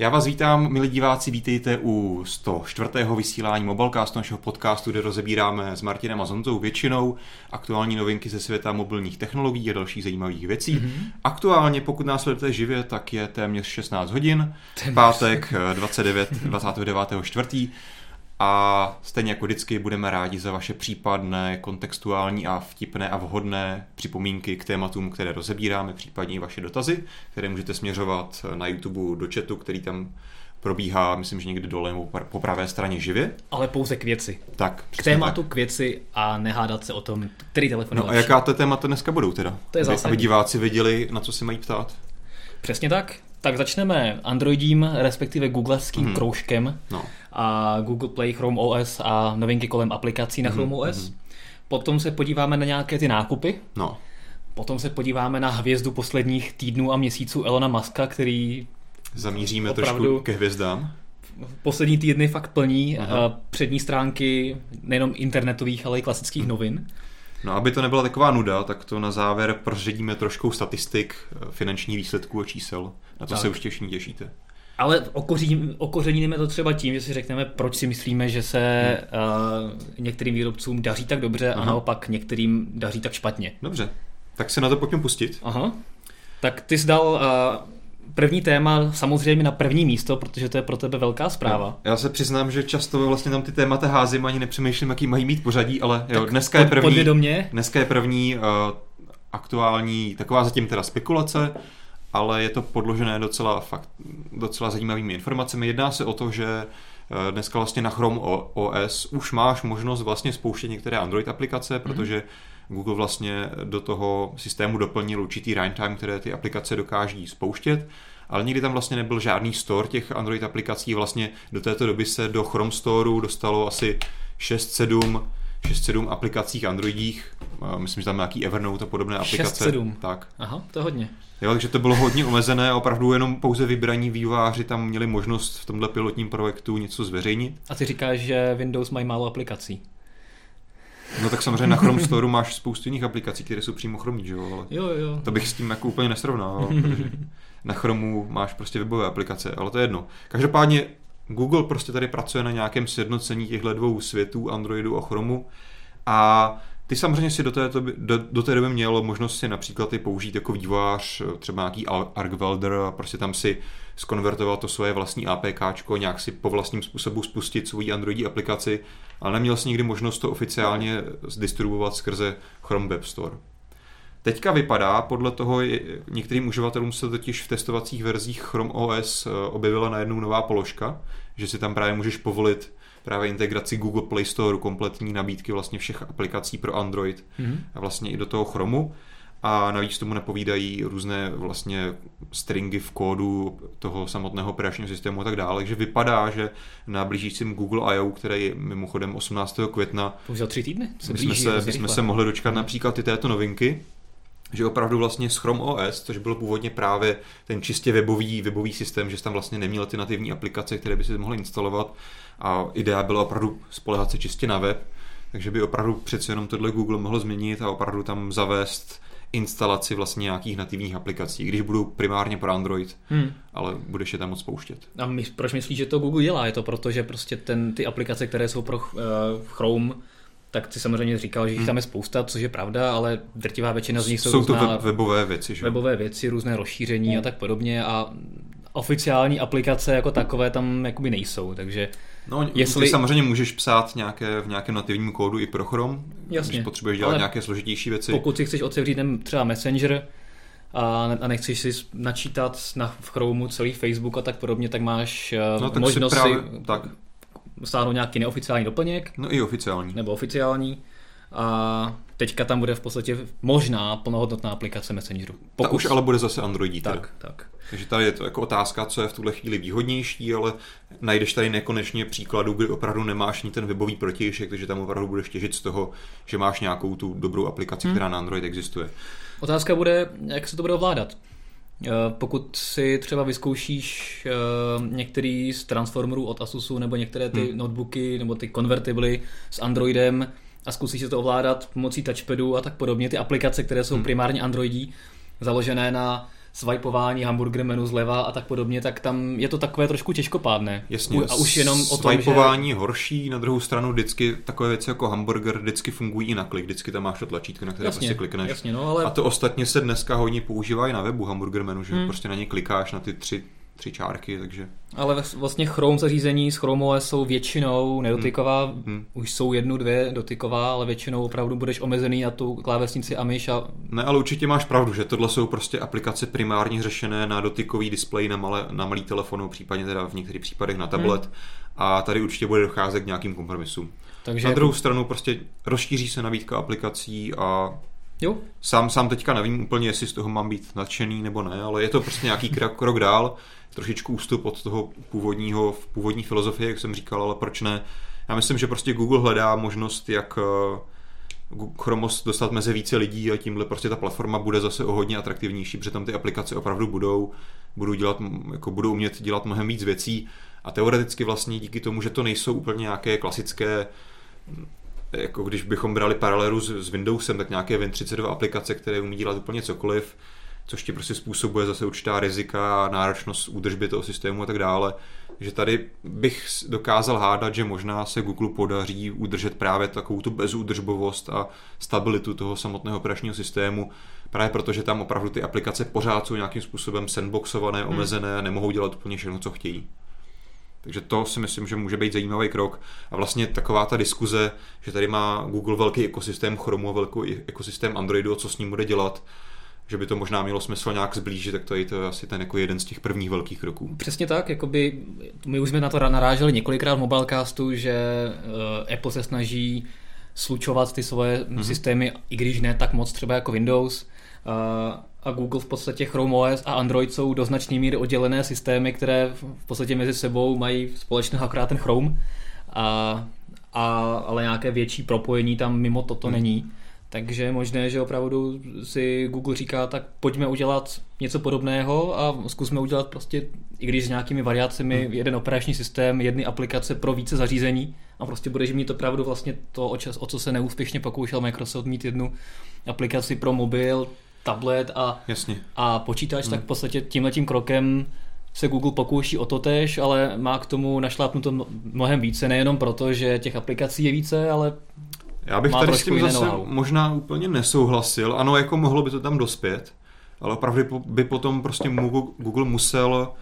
Já vás vítám, milí diváci, vítejte u 104. vysílání Mobilecastu, našeho podcastu, kde rozebíráme s Martinem a Zonzou většinou aktuální novinky ze světa mobilních technologií a dalších zajímavých věcí. Mm-hmm. Aktuálně, pokud nás sledujete živě, tak je téměř 16 hodin, téměř. pátek 29, 29. 4. A stejně jako vždycky budeme rádi za vaše případné kontextuální a vtipné a vhodné připomínky k tématům, které rozebíráme, případně i vaše dotazy, které můžete směřovat na YouTube do chatu, který tam probíhá, myslím, že někdy dole nebo po pravé straně živě. Ale pouze k věci. Tak. K tématu, tak. k věci a nehádat se o tom, který telefon No a jaká to témata dneska budou teda? To je zásadní. Aby diváci věděli, na co si mají ptát. Přesně tak. Tak začneme Androidím, respektive googleským hmm. kroužkem no. A Google Play, Chrome OS a novinky kolem aplikací na Chrome OS. Hmm. Potom se podíváme na nějaké ty nákupy. No. Potom se podíváme na hvězdu posledních týdnů a měsíců Elona Muska, který Zamíříme trošku ke hvězdám. Poslední týdny fakt plní Aha. přední stránky nejenom internetových, ale i klasických novin. No, aby to nebyla taková nuda, tak to na závěr proředíme trošku statistik, eh, finanční výsledků a čísel. Na to tak. se už těšní těšíte. Ale okořeníme to třeba tím, že si řekneme, proč si myslíme, že se hmm. uh, některým výrobcům daří tak dobře Aha. a naopak některým daří tak špatně. Dobře, tak se na to pojďme pustit. Aha. Tak ty jsi dal uh, první téma samozřejmě na první místo, protože to je pro tebe velká zpráva. Já se přiznám, že často vlastně tam ty témata házím, ani nepřemýšlím, jaký mají mít pořadí, ale jo, dneska, je první, podvědomě. dneska je první uh, aktuální, taková zatím teda spekulace, ale je to podložené docela, fakt, docela zajímavými informacemi. Jedná se o to, že uh, dneska vlastně na Chrome OS už máš možnost vlastně spouštět některé Android aplikace, mm-hmm. protože Google vlastně do toho systému doplnil určitý runtime, které ty aplikace dokáží spouštět, ale nikdy tam vlastně nebyl žádný store těch Android aplikací. Vlastně do této doby se do Chrome Storeu dostalo asi 6-7 6-7 aplikacích Androidích, myslím, že tam nějaký Evernote a podobné aplikace. 6-7? Tak. Aha, to je hodně. Jo, takže to bylo hodně omezené, opravdu jenom pouze vybraní výváři tam měli možnost v tomhle pilotním projektu něco zveřejnit. A ty říkáš, že Windows mají málo aplikací. No tak samozřejmě na Chrome Store máš spoustu jiných aplikací, které jsou přímo chromí, že jo? Ale jo, jo. To bych s tím jako úplně nesrovnal, protože na Chromu máš prostě webové aplikace, ale to je jedno. Každopádně Google prostě tady pracuje na nějakém sjednocení těchto dvou světů, Androidu a Chromu a ty samozřejmě si do té, do, do té doby měl možnost si například i použít jako vývojář třeba nějaký ArcWelder a prostě tam si skonvertovat to svoje vlastní APK, nějak si po vlastním způsobu spustit svoji Androidí aplikaci, ale neměl jsi nikdy možnost to oficiálně zdistribuovat skrze Chrome Web Store. Teďka vypadá, podle toho některým uživatelům se totiž v testovacích verzích Chrome OS eh, objevila najednou nová položka, že si tam právě můžeš povolit právě integraci Google Play Store, kompletní nabídky vlastně všech aplikací pro Android mm-hmm. a vlastně i do toho Chromu a navíc tomu napovídají různé vlastně stringy v kódu toho samotného operačního systému a tak dále. Takže vypadá, že na blížícím Google I.O., který je mimochodem 18. května, za tři týdny, se my jsme se, my jsme se mohli dočkat například i této novinky, že opravdu vlastně s Chrome OS, což bylo původně právě ten čistě webový, webový systém, že jsi tam vlastně neměl ty nativní aplikace, které by si mohly instalovat a idea byla opravdu spolehat se čistě na web, takže by opravdu přece jenom tohle Google mohl změnit a opravdu tam zavést instalaci vlastně nějakých nativních aplikací, když budou primárně pro Android, hmm. ale budeš je tam moc spouštět. A my, proč myslíš, že to Google dělá? Je to proto, že prostě ten, ty aplikace, které jsou pro uh, Chrome, tak si samozřejmě říkal, že jich hmm. tam je spousta, což je pravda, ale drtivá většina z nich jsou, jsou to web, webové věci, že? Webové věci, různé rozšíření hmm. a tak podobně a oficiální aplikace jako takové tam jakoby nejsou, takže No, jestli... ty samozřejmě můžeš psát nějaké, v nějakém nativním kódu i pro Chrome, Jasně, když potřebuješ dělat nějaké složitější věci. Pokud si chceš otevřít třeba Messenger a, a nechceš si načítat na, v Chromeu celý Facebook a tak podobně, tak máš eh, no, tak možnost si, právě, si tak. Stáhnout nějaký neoficiální doplněk. No i oficiální. Nebo oficiální. A teďka tam bude v podstatě možná plnohodnotná aplikace Messengeru. Pokud... Ta už ale bude zase Androidí. Tak, tak. Takže tady je to jako otázka, co je v tuhle chvíli výhodnější, ale najdeš tady nekonečně příkladů, kdy opravdu nemáš ani ten webový protějšek, takže tam opravdu budeš těžit z toho, že máš nějakou tu dobrou aplikaci, hmm. která na Android existuje. Otázka bude, jak se to bude ovládat. Eh, pokud si třeba vyzkoušíš eh, některý z transformerů od Asusu nebo některé ty hmm. notebooky nebo ty konvertibly s Androidem a zkusíš si to ovládat pomocí touchpadu a tak podobně, ty aplikace, které jsou hmm. primárně Androidí, založené na swipování hamburger menu zleva a tak podobně, tak tam je to takové trošku těžkopádné. Jasně, a už jenom o tom, že... horší, na druhou stranu vždycky takové věci jako hamburger vždycky fungují i na klik, vždycky tam máš to tlačítko, na které jasně, prostě klikneš. Jasně, no, ale... A to ostatně se dneska hodně používá i na webu hamburger menu, že hmm. prostě na ně klikáš na ty tři tři čárky, takže... Ale vlastně Chrome zařízení z Chrome OS jsou většinou nedotyková, hmm. Hmm. už jsou jednu, dvě dotyková, ale většinou opravdu budeš omezený na tu klávesnici a myš a... Ne, ale určitě máš pravdu, že tohle jsou prostě aplikace primárně řešené na dotykový displej na, malé, na malý telefon, případně teda v některých případech na tablet hmm. a tady určitě bude docházet k nějakým kompromisům. Takže na druhou jako... stranu prostě rozšíří se nabídka aplikací a Jo. Sám, sám teďka nevím úplně, jestli z toho mám být nadšený nebo ne, ale je to prostě nějaký krok, krok dál trošičku ústup od toho původního, původní filozofie, jak jsem říkal, ale proč ne? Já myslím, že prostě Google hledá možnost, jak eh, Chromos dostat mezi více lidí a tímhle prostě ta platforma bude zase o hodně atraktivnější, protože tam ty aplikace opravdu budou, budou, dělat, jako budou umět dělat mnohem víc věcí a teoreticky vlastně díky tomu, že to nejsou úplně nějaké klasické jako když bychom brali paralelu s, s Windowsem, tak nějaké Win32 aplikace, které umí dělat úplně cokoliv, což ti prostě způsobuje zase určitá rizika a náročnost údržby toho systému a tak dále. Že tady bych dokázal hádat, že možná se Google podaří udržet právě takovou tu bezúdržbovost a stabilitu toho samotného operačního systému, právě protože tam opravdu ty aplikace pořád jsou nějakým způsobem sandboxované, hmm. omezené a nemohou dělat úplně všechno, co chtějí. Takže to si myslím, že může být zajímavý krok. A vlastně taková ta diskuze, že tady má Google velký ekosystém Chromu a velký ekosystém Androidu, co s ním bude dělat, že by to možná mělo smysl nějak zblížit, tak to je to asi ten jako jeden z těch prvních velkých kroků. Přesně tak, jakoby, my už jsme na to naráželi několikrát v Mobilecastu, že uh, Apple se snaží slučovat ty svoje mm-hmm. systémy, i když ne tak moc třeba jako Windows. A Google v podstatě Chrome OS a Android jsou do značné míry oddělené systémy, které v podstatě mezi sebou mají společného akorát ten Chrome, a, a, ale nějaké větší propojení tam mimo toto hmm. není. Takže je možné, že opravdu si Google říká, tak pojďme udělat něco podobného a zkusme udělat prostě, i když s nějakými variacemi, hmm. jeden operační systém, jedny aplikace pro více zařízení a prostě budeš mít opravdu vlastně to, o, čas, o co se neúspěšně pokoušel Microsoft mít jednu aplikaci pro mobil, tablet a, Jasně. a počítač, hmm. tak v podstatě tímhletím krokem se Google pokouší o to tež, ale má k tomu našlápnuto mnohem více, nejenom proto, že těch aplikací je více, ale já bych tady s tím zase know-how. možná úplně nesouhlasil. Ano, jako mohlo by to tam dospět, ale opravdu by potom prostě Google musel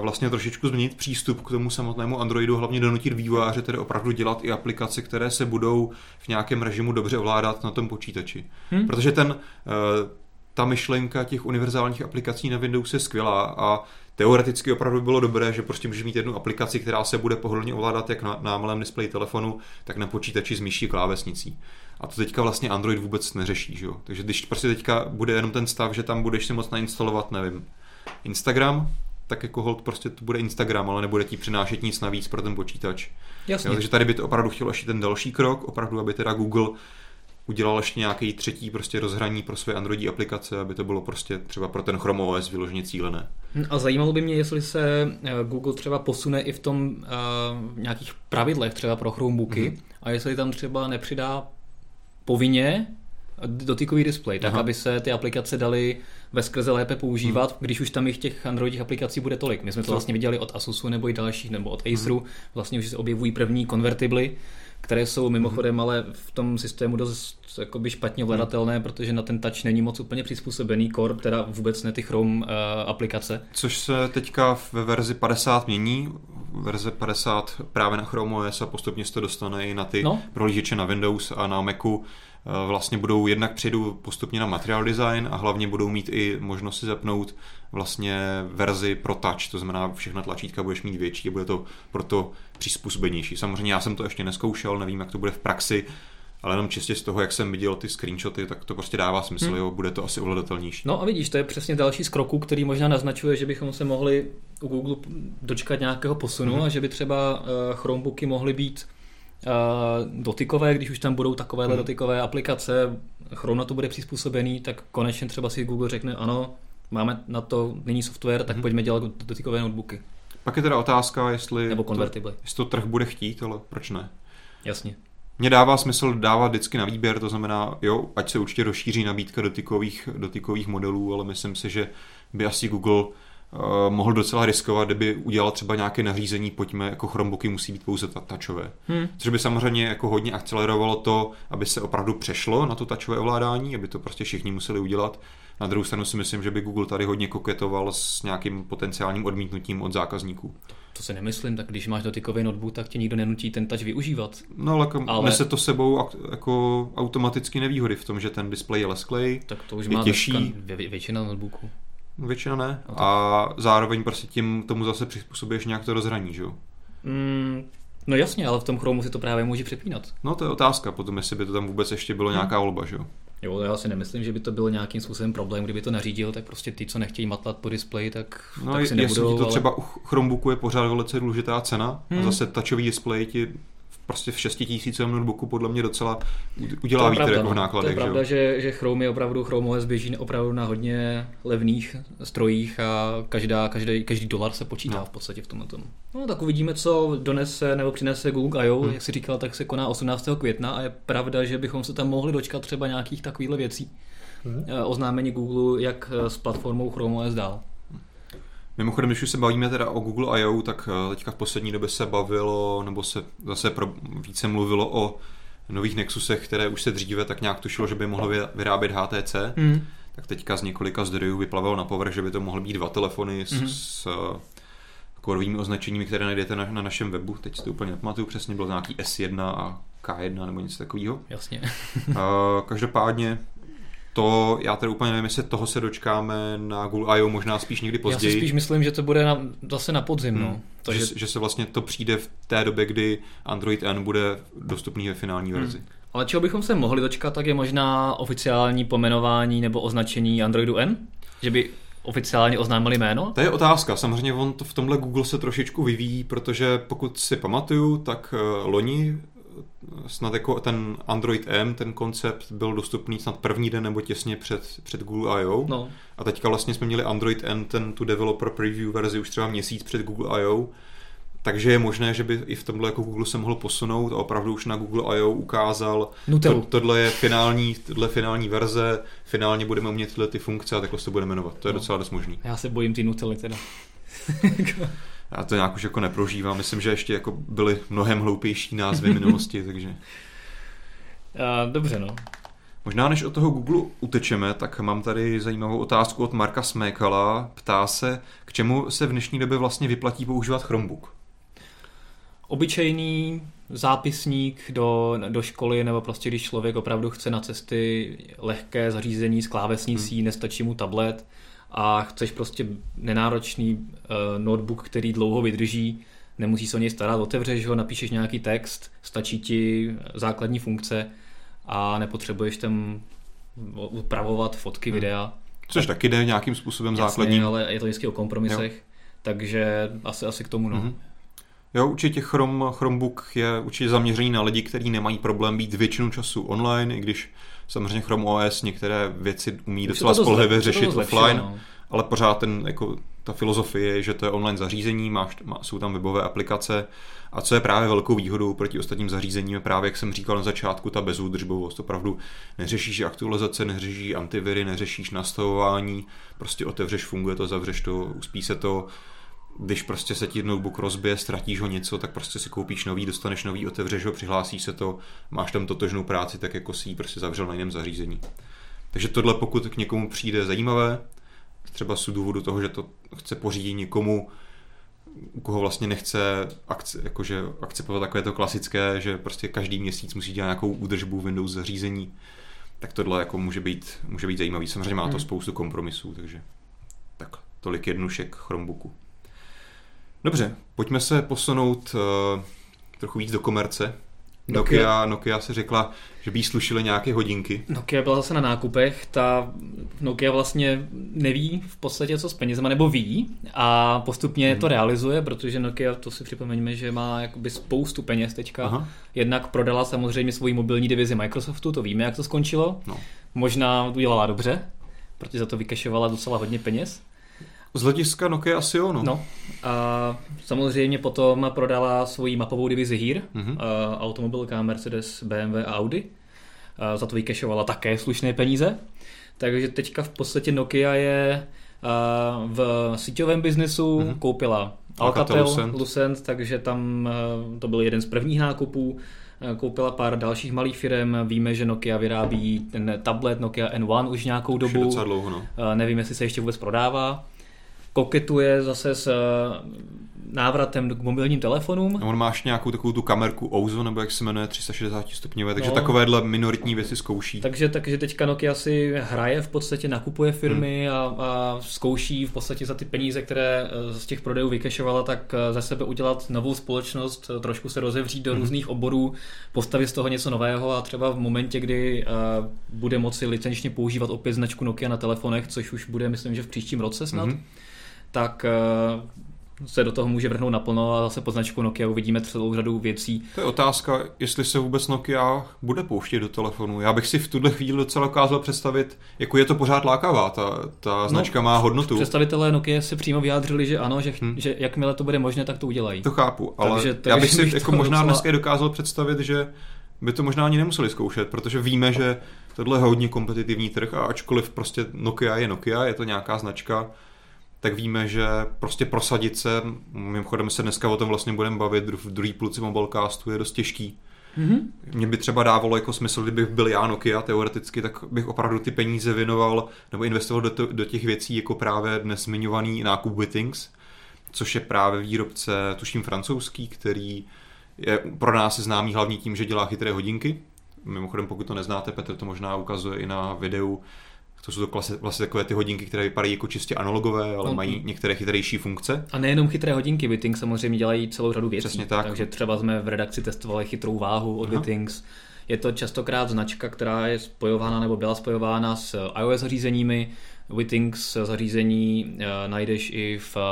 vlastně trošičku změnit přístup k tomu samotnému Androidu, hlavně donutit vývojáře tedy opravdu dělat i aplikace, které se budou v nějakém režimu dobře ovládat na tom počítači. Hmm. Protože ten, eh, ta myšlenka těch univerzálních aplikací na Windows je skvělá a teoreticky opravdu bylo dobré, že prostě můžeš mít jednu aplikaci, která se bude pohodlně ovládat jak na, na malém displeji telefonu, tak na počítači s myší klávesnicí. A to teďka vlastně Android vůbec neřeší, že jo? Takže když prostě teďka bude jenom ten stav, že tam budeš si moc nainstalovat, nevím, Instagram, tak jako hold prostě to bude Instagram, ale nebude ti přinášet nic navíc pro ten počítač. Jasně. Jo, takže tady by to opravdu chtělo ještě ten další krok, opravdu, aby teda Google udělal ještě nějaký třetí prostě rozhraní pro své Androidí aplikace, aby to bylo prostě třeba pro ten Chrome OS vyloženě cílené. Hm, a zajímalo by mě, jestli se eh, Google třeba posune i v tom uh, nějakých pravidlech třeba pro Chromebooky mm-hmm. a jestli tam třeba nepřidá povinně dotykový displej, tak Aha. aby se ty aplikace daly ve skrze lépe používat, hmm. když už tam jich těch Androidích aplikací bude tolik. My jsme to vlastně viděli od Asusu nebo i dalších, nebo od Aceru, hmm. vlastně už se objevují první konvertibly, které jsou mimochodem hmm. ale v tom systému dost jakoby špatně ovladatelné, hmm. protože na ten touch není moc úplně přizpůsobený core, teda vůbec ne ty Chrome uh, aplikace. Což se teďka ve verzi 50 mění, verze 50 právě na Chrome OS a postupně se to dostane i na ty no. prohlížeče na Windows a na Macu vlastně budou jednak přejdu postupně na material design a hlavně budou mít i možnost si zapnout vlastně verzi pro touch, to znamená všechna tlačítka budeš mít větší a bude to proto přizpůsobenější. Samozřejmě já jsem to ještě neskoušel, nevím, jak to bude v praxi, ale jenom čistě z toho, jak jsem viděl ty screenshoty, tak to prostě dává smysl, hmm. jo, bude to asi ovladatelnější. No a vidíš, to je přesně další z kroků, který možná naznačuje, že bychom se mohli u Google dočkat nějakého posunu hmm. a že by třeba uh, Chromebooky mohly být dotykové, když už tam budou takovéhle hmm. dotykové aplikace, Chrome na to bude přizpůsobený, tak konečně třeba si Google řekne, ano, máme na to nyní software, tak hmm. pojďme dělat dotykové notebooky. Pak je teda otázka, jestli, Nebo to, jestli to trh bude chtít, ale proč ne? Jasně. Mně dává smysl dávat vždycky na výběr, to znamená, jo, ať se určitě rozšíří nabídka dotykových, dotykových modelů, ale myslím si, že by asi Google uh, mohl docela riskovat, kdyby udělal třeba nějaké nařízení, pojďme, jako Chromebooky musí být pouze tačové. Hmm. Což by samozřejmě jako hodně akcelerovalo to, aby se opravdu přešlo na to tačové ovládání, aby to prostě všichni museli udělat. Na druhou stranu si myslím, že by Google tady hodně koketoval s nějakým potenciálním odmítnutím od zákazníků. To si nemyslím, tak když máš dotykový notebook, tak tě nikdo nenutí ten touch využívat. No ale, jako ale... nese to sebou jako automaticky nevýhody v tom, že ten displej je lesklej, tak to už má těžší. Vě- většina notebooků. Většina ne. No, A zároveň prostě tím tomu zase přizpůsobíš nějak to rozhraní, že jo? Mm, no jasně, ale v tom Chromu si to právě může přepínat. No to je otázka, potom jestli by to tam vůbec ještě bylo hmm. nějaká volba, že jo? Jo, já si nemyslím, že by to byl nějakým způsobem problém, kdyby to nařídil, tak prostě ty, co nechtějí matlat po displeji, tak, no, tak si nebudou. to ale... třeba u Chromebooku je pořád velice důležitá cena hmm. a zase touchový displej ti prostě v 6 tisícovém notebooku podle mě docela udělá vítr jako v nákladech. To je pravda, že, že Chrome je opravdu, Chrome OS běží opravdu na hodně levných strojích a každá, každý, každý dolar se počítá no. v podstatě v tomhle. No tak uvidíme, co donese nebo přinese Google I.O. Hmm. Jak si říkal, tak se koná 18. května a je pravda, že bychom se tam mohli dočkat třeba nějakých takovýchhle věcí. Hmm. Oznámení Google, jak s platformou Chrome OS dál. Mimochodem, když už se bavíme teda o Google I.O., tak eh, teďka v poslední době se bavilo, nebo se zase pro, více mluvilo o nových Nexusech, které už se dříve tak nějak tušilo, že by mohlo vyrábět HTC. Mm. Tak teďka z několika zdrojů vyplavilo na povrch, že by to mohly být dva telefony s, mm. s eh, kódovými označeními, které najdete na, na našem webu. Teď si to úplně nepamatuju přesně, bylo nějaký S1 a K1 nebo něco takového. Jasně. uh, každopádně to, já tedy úplně nevím, jestli toho se dočkáme na Google I.O. možná spíš někdy později. Já si spíš myslím, že to bude na, zase na podzim. Hmm. No. To, že, že, se vlastně to přijde v té době, kdy Android N bude dostupný ve finální hmm. verzi. Ale čeho bychom se mohli dočkat, tak je možná oficiální pomenování nebo označení Androidu N? Že by oficiálně oznámili jméno? To je otázka. Samozřejmě on to v tomhle Google se trošičku vyvíjí, protože pokud si pamatuju, tak uh, loni snad jako ten Android M, ten koncept byl dostupný snad první den nebo těsně před, před Google I.O. No. A teďka vlastně jsme měli Android N, ten tu developer preview verzi už třeba měsíc před Google I.O. Takže je možné, že by i v tomhle jako Google se mohl posunout a opravdu už na Google I.O. ukázal, to, tohle je finální, tohle finální verze, finálně budeme umět tyhle ty funkce a takhle se to bude jmenovat. To je no. docela dost možný. Já se bojím ty Nutelly teda. já to nějak už jako neprožívám. Myslím, že ještě jako byly mnohem hloupější názvy minulosti, takže... Uh, dobře, no. Možná než od toho Google utečeme, tak mám tady zajímavou otázku od Marka Smékala. Ptá se, k čemu se v dnešní době vlastně vyplatí používat Chromebook? Obyčejný zápisník do, do školy, nebo prostě když člověk opravdu chce na cesty lehké zařízení s klávesnicí, hmm. nestačí mu tablet, a chceš prostě nenáročný uh, notebook, který dlouho vydrží, nemusíš se o něj starat, otevřeš ho, napíšeš nějaký text, stačí ti základní funkce a nepotřebuješ tam upravovat fotky, hmm. videa. Což taky jde nějakým způsobem Jasně, základním. ale je to vždycky o kompromisech, jo. takže asi, asi k tomu no. Mm-hmm. Jo, určitě Chrome, Chromebook je určitě zaměřený na lidi, kteří nemají problém být většinu času online, i když samozřejmě Chrome OS některé věci umí docela spolehlivě řešit offline, no. ale pořád ten, jako, ta filozofie je, že to je online zařízení, máš, má, jsou tam webové aplikace a co je právě velkou výhodou proti ostatním zařízením je právě, jak jsem říkal na začátku, ta bezúdržbovost. Opravdu neřešíš aktualizace, neřešíš antiviry, neřešíš nastavování, prostě otevřeš, funguje to, zavřeš to, uspí se to, když prostě se ti notebook rozbije, ztratíš ho něco, tak prostě si koupíš nový, dostaneš nový, otevřeš ho, přihlásíš se to, máš tam totožnou práci, tak jako si ji prostě zavřel na jiném zařízení. Takže tohle pokud k někomu přijde zajímavé, třeba z důvodu toho, že to chce pořídit někomu, u koho vlastně nechce akce, jakože akceptovat takové to klasické, že prostě každý měsíc musí dělat nějakou údržbu Windows zařízení, tak tohle jako může být, může být zajímavý. Samozřejmě má to hmm. spoustu kompromisů, takže tak tolik jednušek Chromebooku. Dobře, pojďme se posunout uh, trochu víc do komerce. Nokia, Nokia, Nokia si řekla, že by jí slušily nějaké hodinky. Nokia byla zase na nákupech, ta Nokia vlastně neví v podstatě co s penězma, nebo ví a postupně hmm. to realizuje, protože Nokia, to si připomeňme, že má jakoby spoustu peněz teďka. Aha. Jednak prodala samozřejmě svoji mobilní divizi Microsoftu, to víme, jak to skončilo. No. Možná udělala dobře, protože za to vykešovala docela hodně peněz. Z hlediska Nokia asi jo, no. A samozřejmě potom prodala svoji mapovou divizi HERE, mm-hmm. automobilka Mercedes, BMW a Audi. A za to vykešovala také slušné peníze. Takže teďka v podstatě Nokia je v síťovém biznesu, mm-hmm. koupila Alcatel, Lucent. Lucent, takže tam to byl jeden z prvních nákupů. Koupila pár dalších malých firm. Víme, že Nokia vyrábí ten tablet Nokia N1 už nějakou dobu. Už dlouho, no. Nevím, jestli se ještě vůbec prodává koketuje zase s návratem k mobilním telefonům. A on máš nějakou takovou tu kamerku Ouzo, nebo jak se jmenuje, 360 stupňové, takže no, takovéhle minoritní věci zkouší. Takže, takže teďka Nokia si hraje v podstatě, nakupuje firmy hmm. a, a zkouší v podstatě za ty peníze, které eh, z těch prodejů vykešovala, tak eh, za sebe udělat novou společnost, eh, trošku se rozevřít do hmm. různých oborů, postavit z toho něco nového a třeba v momentě, kdy uh, bude moci licenčně používat opět značku Nokia na telefonech, což už bude, myslím, že v příštím roce snad, hmm tak eh, se do toho může vrhnout naplno a zase po značku Nokia uvidíme celou řadu věcí. To je otázka, jestli se vůbec Nokia bude pouštět do telefonu. Já bych si v tuhle chvíli docela dokázal představit, jako je to pořád lákavá, ta, ta no, značka no, má hodnotu. Představitelé Nokia si přímo vyjádřili, že ano, že, hmm. že jakmile to bude možné, tak to udělají. To chápu, ale takže, takže já bych si bych jako možná docela... dneska dokázal představit, že by to možná ani nemuseli zkoušet, protože víme, že tohle je hodně kompetitivní trh a ačkoliv prostě Nokia je Nokia, je to nějaká značka, tak víme, že prostě prosadit se, mimochodem se dneska o tom vlastně budeme bavit v druhý půlci mobilecastu, je dost těžký. Mm-hmm. Mě by třeba dávalo jako smysl, kdybych byl já Nokia teoreticky, tak bych opravdu ty peníze věnoval nebo investoval do, to, do těch věcí jako právě dnes zmiňovaný nákup Wittings, což je právě výrobce, tuším francouzský, který je pro nás známý hlavně tím, že dělá chytré hodinky. Mimochodem, pokud to neznáte, Petr to možná ukazuje i na videu, to jsou to klasi, vlastně takové ty hodinky, které vypadají jako čistě analogové, ale no. mají některé chytřejší funkce. A nejenom chytré hodinky, Wittings samozřejmě dělají celou řadu věcí. Přesně tak. Takže třeba jsme v redakci testovali chytrou váhu od Aha. Wittings. Je to častokrát značka, která je spojována nebo byla spojována s iOS zařízeními. Wittings zařízení uh, najdeš i v uh,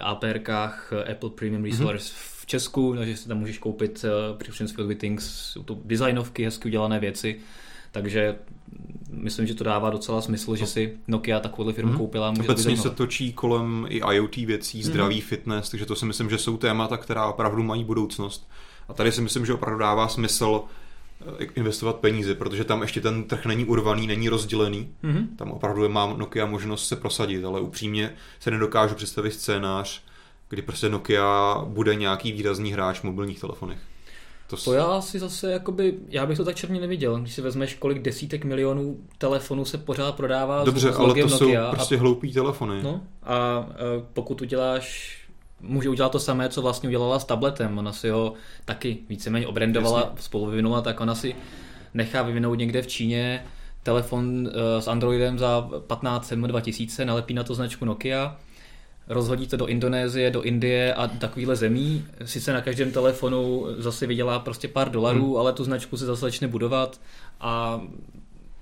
APRkách Apple Premium mhm. Resource mm-hmm. v Česku, takže si tam můžeš koupit uh, při Wittings. Jsou to designovky, hezky udělané věci. Takže myslím, že to dává docela smysl, že si Nokia takovou firmu hmm. koupila. Může Obecně se točí kolem i IoT věcí, zdraví, hmm. fitness, takže to si myslím, že jsou témata, která opravdu mají budoucnost. A tady si myslím, že opravdu dává smysl eh, investovat peníze, protože tam ještě ten trh není urvaný, není rozdělený. Mm-hmm. Tam opravdu má Nokia možnost se prosadit, ale upřímně se nedokážu představit scénář, kdy prostě Nokia bude nějaký výrazný hráč v mobilních telefonech. To, to já asi zase, jakoby, já bych to tak černě neviděl, když si vezmeš, kolik desítek milionů telefonů se pořád prodává Dobře, s ale to Nokia jsou prostě a, hloupý telefony. No, a, a pokud uděláš může udělat to samé, co vlastně udělala s tabletem. Ona si ho taky víceméně obrendovala, Jasně. spolu vyvinula, tak ona si nechá vyvinout někde v Číně telefon uh, s Androidem za 15 2000, nalepí na to značku Nokia rozhodí to do Indonésie, do Indie a takovýhle zemí. Sice na každém telefonu zase vydělá prostě pár dolarů, hmm. ale tu značku se zase začne budovat a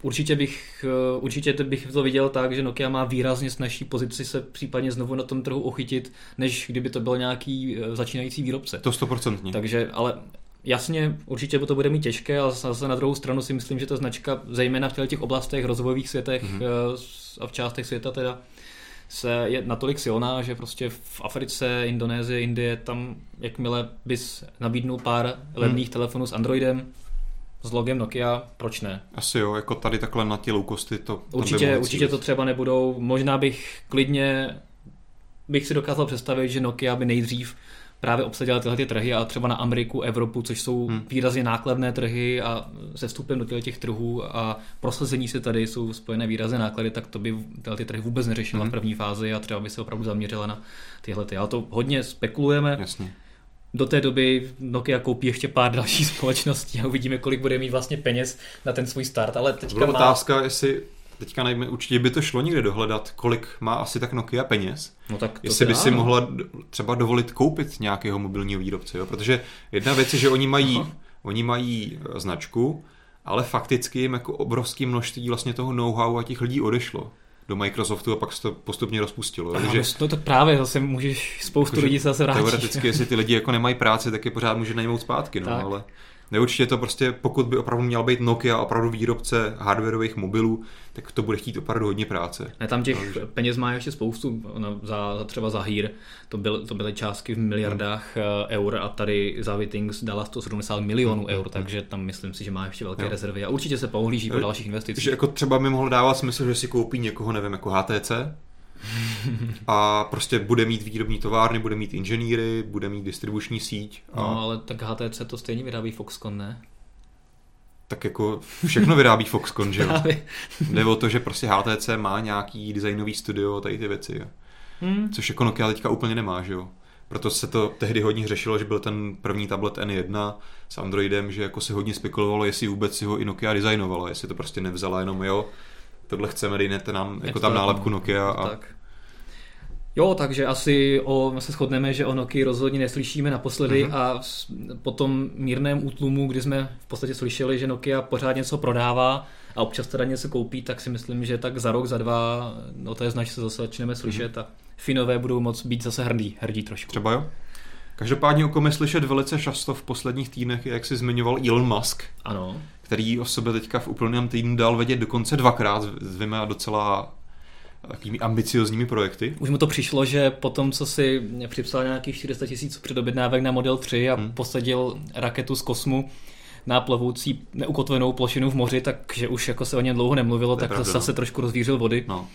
Určitě bych, eh, určitě bych to viděl tak, že Nokia má výrazně snažší pozici se případně znovu na tom trhu ochytit, než kdyby to byl nějaký eh, začínající výrobce. To stoprocentně. Takže, ale jasně, určitě to bude mít těžké, ale zase na druhou stranu si myslím, že ta značka, zejména v těch oblastech, rozvojových světech mm-hmm. a v částech světa teda, se je natolik silná, že prostě v Africe, Indonésii, Indie, tam jakmile bys nabídnul pár levných hmm. telefonů s Androidem, s logem Nokia, proč ne? Asi jo, jako tady takhle na ty loukosty to... Určitě, určitě to třeba nebudou, možná bych klidně bych si dokázal představit, že Nokia by nejdřív právě obsadila tyhle ty trhy a třeba na Ameriku, Evropu, což jsou hmm. výrazně nákladné trhy a se vstupem do těch trhů a prosazení se tady jsou spojené výrazné náklady, tak to by tyhle ty trhy vůbec neřešila hmm. v první fázi a třeba by se opravdu zaměřila na tyhle ty. Ale to hodně spekulujeme. Jasně. Do té doby Nokia koupí ještě pár dalších společností a uvidíme, kolik bude mít vlastně peněz na ten svůj start. Ale teďka má... otázka, jestli teďka nevím, určitě by to šlo někde dohledat, kolik má asi tak Nokia peněz. No tak Jestli by si mohla třeba dovolit koupit nějakého mobilního výrobce, jo? protože jedna věc je, že oni mají, oni mají eh, značku, ale fakticky jim jako obrovské množství vlastně toho know-how a těch lidí odešlo do Microsoftu a pak se to postupně rozpustilo. Aha, takže no to právě zase můžeš spoustu lidí zase vrátit. Teoreticky, jestli ty lidi jako nemají práci, tak je pořád může najmout zpátky, no, ale Ne, určitě to prostě, pokud by opravdu měla být Nokia opravdu výrobce hardwareových mobilů, tak to bude chtít opravdu hodně práce. Ne, tam těch no, peněz má ještě spoustu, no, za, třeba za hír, to, byl, to byly částky v miliardách hmm. eur a tady za Withings dala 170 milionů hmm. eur, hmm. takže tam myslím si, že má ještě velké jo. rezervy a určitě se pohlíží po dalších investicích. Že jako třeba by mohlo dávat smysl, že si koupí někoho, nevím, jako HTC, a prostě bude mít výrobní továrny, bude mít inženýry, bude mít distribuční síť. A... No, ale tak HTC to stejně vyrábí Foxconn, ne? Tak jako všechno vyrábí Foxconn, že jo? Jde o to, že prostě HTC má nějaký designový studio, tady ty věci. Hmm. Což jako Nokia teďka úplně nemá, že jo? Proto se to tehdy hodně řešilo, že byl ten první tablet N1 s Androidem, že jako se hodně spekulovalo, jestli vůbec si ho i Nokia designovala, jestli to prostě nevzala jenom jo, tohle chceme, dejte nám jako tam nálepku Nokia. A... Tak. Jo, takže asi o, se shodneme, že o Nokia rozhodně neslyšíme naposledy uh-huh. a po tom mírném útlumu, kdy jsme v podstatě slyšeli, že Nokia pořád něco prodává a občas teda něco koupí, tak si myslím, že tak za rok, za dva o té značce se zase začneme slyšet uh-huh. a Finové budou moc být zase hrdí, hrdí trošku. Třeba jo? Každopádně o komi slyšet velice často v posledních týdnech, jak si zmiňoval Elon Musk. Ano který o sobě teďka v úplném týdnu dal vědět dokonce dvakrát s dvěma docela takovými ambiciozními projekty. Už mu to přišlo, že po tom, co si připsal nějakých 400 tisíc předobjednávek na Model 3 a hmm. posadil raketu z kosmu na plovoucí neukotvenou plošinu v moři, takže už jako se o něm dlouho nemluvilo, tak pravda, zase no. trošku rozvířil vody. No.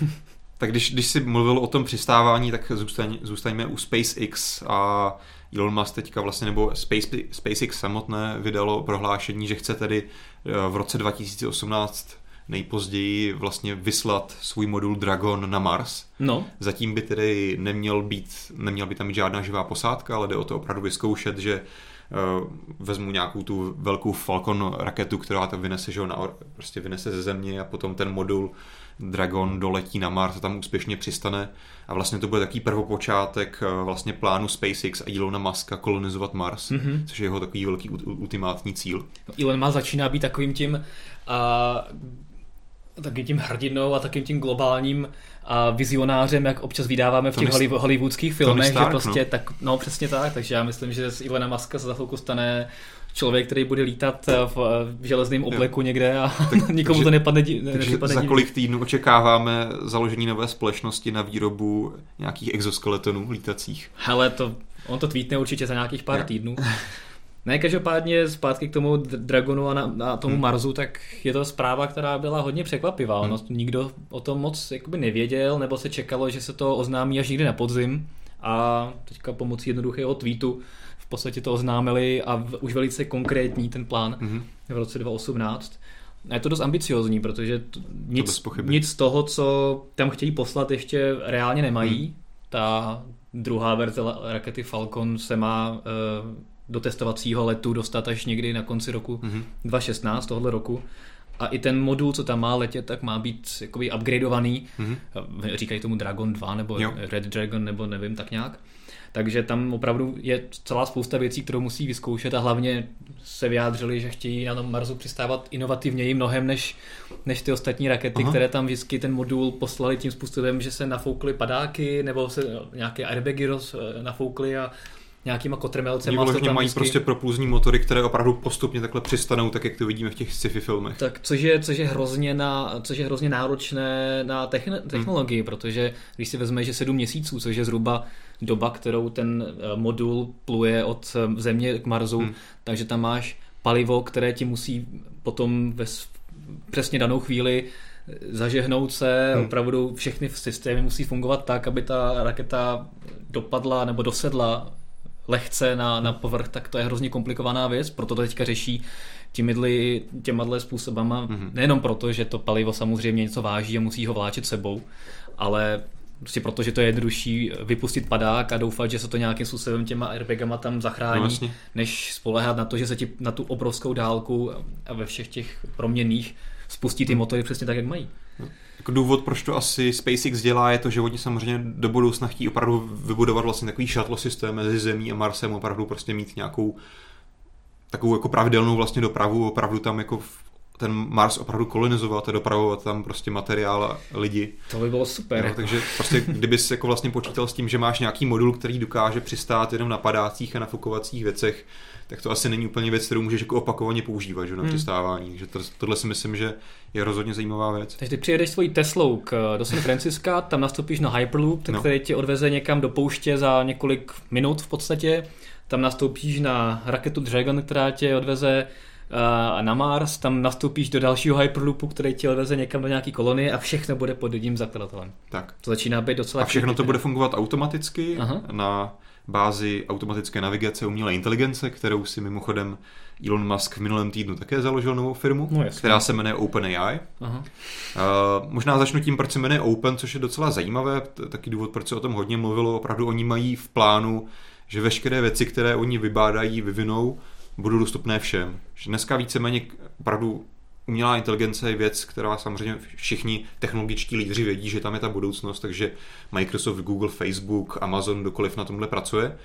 tak když, když si mluvil o tom přistávání, tak zůstaň, zůstaňme u SpaceX a Elon Musk teďka vlastně, nebo Space, SpaceX samotné vydalo prohlášení, že chce tedy eh, v roce 2018 nejpozději vlastně vyslat svůj modul Dragon na Mars. No. Zatím by tedy neměl být, neměl by tam být žádná živá posádka, ale jde o to opravdu vyzkoušet, že uh, vezmu nějakou tu velkou Falcon raketu, která to vynese, že na, prostě vynese ze země a potom ten modul Dragon doletí na Mars a tam úspěšně přistane a vlastně to bude taký prvopočátek eh, vlastně plánu SpaceX a Elona Muska kolonizovat Mars, mm-hmm. což je jeho takový velký ultimátní cíl. No, Elon Musk začíná být takovým tím a taky tím hrdinou a takým tím globálním a vizionářem, jak občas vydáváme v těch Tony, hollywoodských filmech, Stark, že prostě no. tak, no přesně tak, takže já myslím, že z Ilona Muska se za chvilku stane člověk, který bude lítat v, v železném obleku jo. někde a tak, nikomu takže, to nepadne, ne, takže nepadne za kolik týdnů očekáváme založení nové společnosti na výrobu nějakých exoskeletonů lítacích? Hele, to, on to tweetne určitě za nějakých pár jo. týdnů. Ne, každopádně zpátky k tomu Dragonu a, na, a tomu hmm. Marsu, tak je to zpráva, která byla hodně překvapivá. Hmm. No, nikdo o tom moc jakoby nevěděl, nebo se čekalo, že se to oznámí až někdy na podzim. A teďka pomocí jednoduchého tweetu podstatě to oznámili a v, už velice konkrétní ten plán hmm. v roce 2018. A je to dost ambiciozní, protože t- nic, to nic z toho, co tam chtějí poslat, ještě reálně nemají. Hmm. Ta druhá verze rakety Falcon se má uh, do testovacího letu dostat až někdy na konci roku mm-hmm. 2016, tohle roku. A i ten modul, co tam má letět, tak má být jakoby upgradeovaný. Mm-hmm. Říkají tomu Dragon 2 nebo jo. Red Dragon nebo nevím tak nějak. Takže tam opravdu je celá spousta věcí, kterou musí vyzkoušet a hlavně se vyjádřili, že chtějí na tom Marsu přistávat inovativněji mnohem než, než ty ostatní rakety, Aha. které tam vždycky ten modul poslali tím způsobem, že se nafoukly padáky nebo se nějaké airbagy roz, nafoukly a nějakýma kotrmelcemi. Oni mají vždycky... prostě propulzní motory, které opravdu postupně takhle přistanou, tak jak to vidíme v těch sci-fi filmech. Tak, což je, což je, hrozně, na, což je hrozně náročné na techn- technologii, hmm. protože když si vezme, že sedm měsíců, což je zhruba doba, kterou ten eh, modul pluje od eh, Země k Marsu, hmm. takže tam máš palivo, které ti musí potom ve přesně danou chvíli eh, zažehnout se, hmm. opravdu všechny systémy musí fungovat tak, aby ta raketa dopadla nebo dosedla lehce na, na povrch, tak to je hrozně komplikovaná věc, proto to teďka řeší těmi, těma způsobama, mm-hmm. nejenom proto, že to palivo samozřejmě něco váží a musí ho vláčet sebou, ale prostě proto, že to je jednodušší vypustit padák a doufat, že se to nějakým způsobem těma airbagama tam zachrání, no, než spolehat na to, že se ti na tu obrovskou dálku a ve všech těch proměnných spustí ty motory přesně tak, jak mají. No jako důvod, proč to asi SpaceX dělá, je to, že oni samozřejmě do budoucna chtějí opravdu vybudovat vlastně takový shuttle systém mezi Zemí a Marsem, opravdu prostě mít nějakou takovou jako pravidelnou vlastně dopravu, opravdu tam jako ten Mars opravdu kolonizovat a dopravovat tam prostě materiál a lidi. To by bylo super. No, takže prostě kdyby si jako vlastně počítal s tím, že máš nějaký modul, který dokáže přistát jenom na padácích a nafukovacích věcech, tak to asi není úplně věc, kterou můžeš jako opakovaně používat že, na hmm. přistávání. Takže to, tohle si myslím, že je rozhodně zajímavá věc. Takže ty přijedeš svojí Teslou k, do San Francisca, tam nastoupíš na Hyperloop, no. který tě odveze někam do pouště za několik minut v podstatě. Tam nastoupíš na raketu Dragon, která tě odveze uh, na Mars, tam nastoupíš do dalšího Hyperloopu, který tě odveze někam do nějaké kolonie a všechno bude pod jedním zakladatelem. Tak. To začíná být docela... A všechno to bude fungovat automaticky Aha. na bázi automatické navigace umělé inteligence, kterou si mimochodem Elon Musk v minulém týdnu také založil novou firmu, no, která se jmenuje OpenAI. Aha. Uh, možná začnu tím, proč se jmenuje Open, což je docela zajímavé, taky důvod, proč se o tom hodně mluvilo. Opravdu oni mají v plánu, že veškeré věci, které oni vybádají, vyvinou, budou dostupné všem. Dneska víceméně opravdu umělá inteligence je věc, která samozřejmě všichni technologičtí lídři vědí, že tam je ta budoucnost, takže Microsoft, Google, Facebook, Amazon, dokoliv na tomhle pracuje.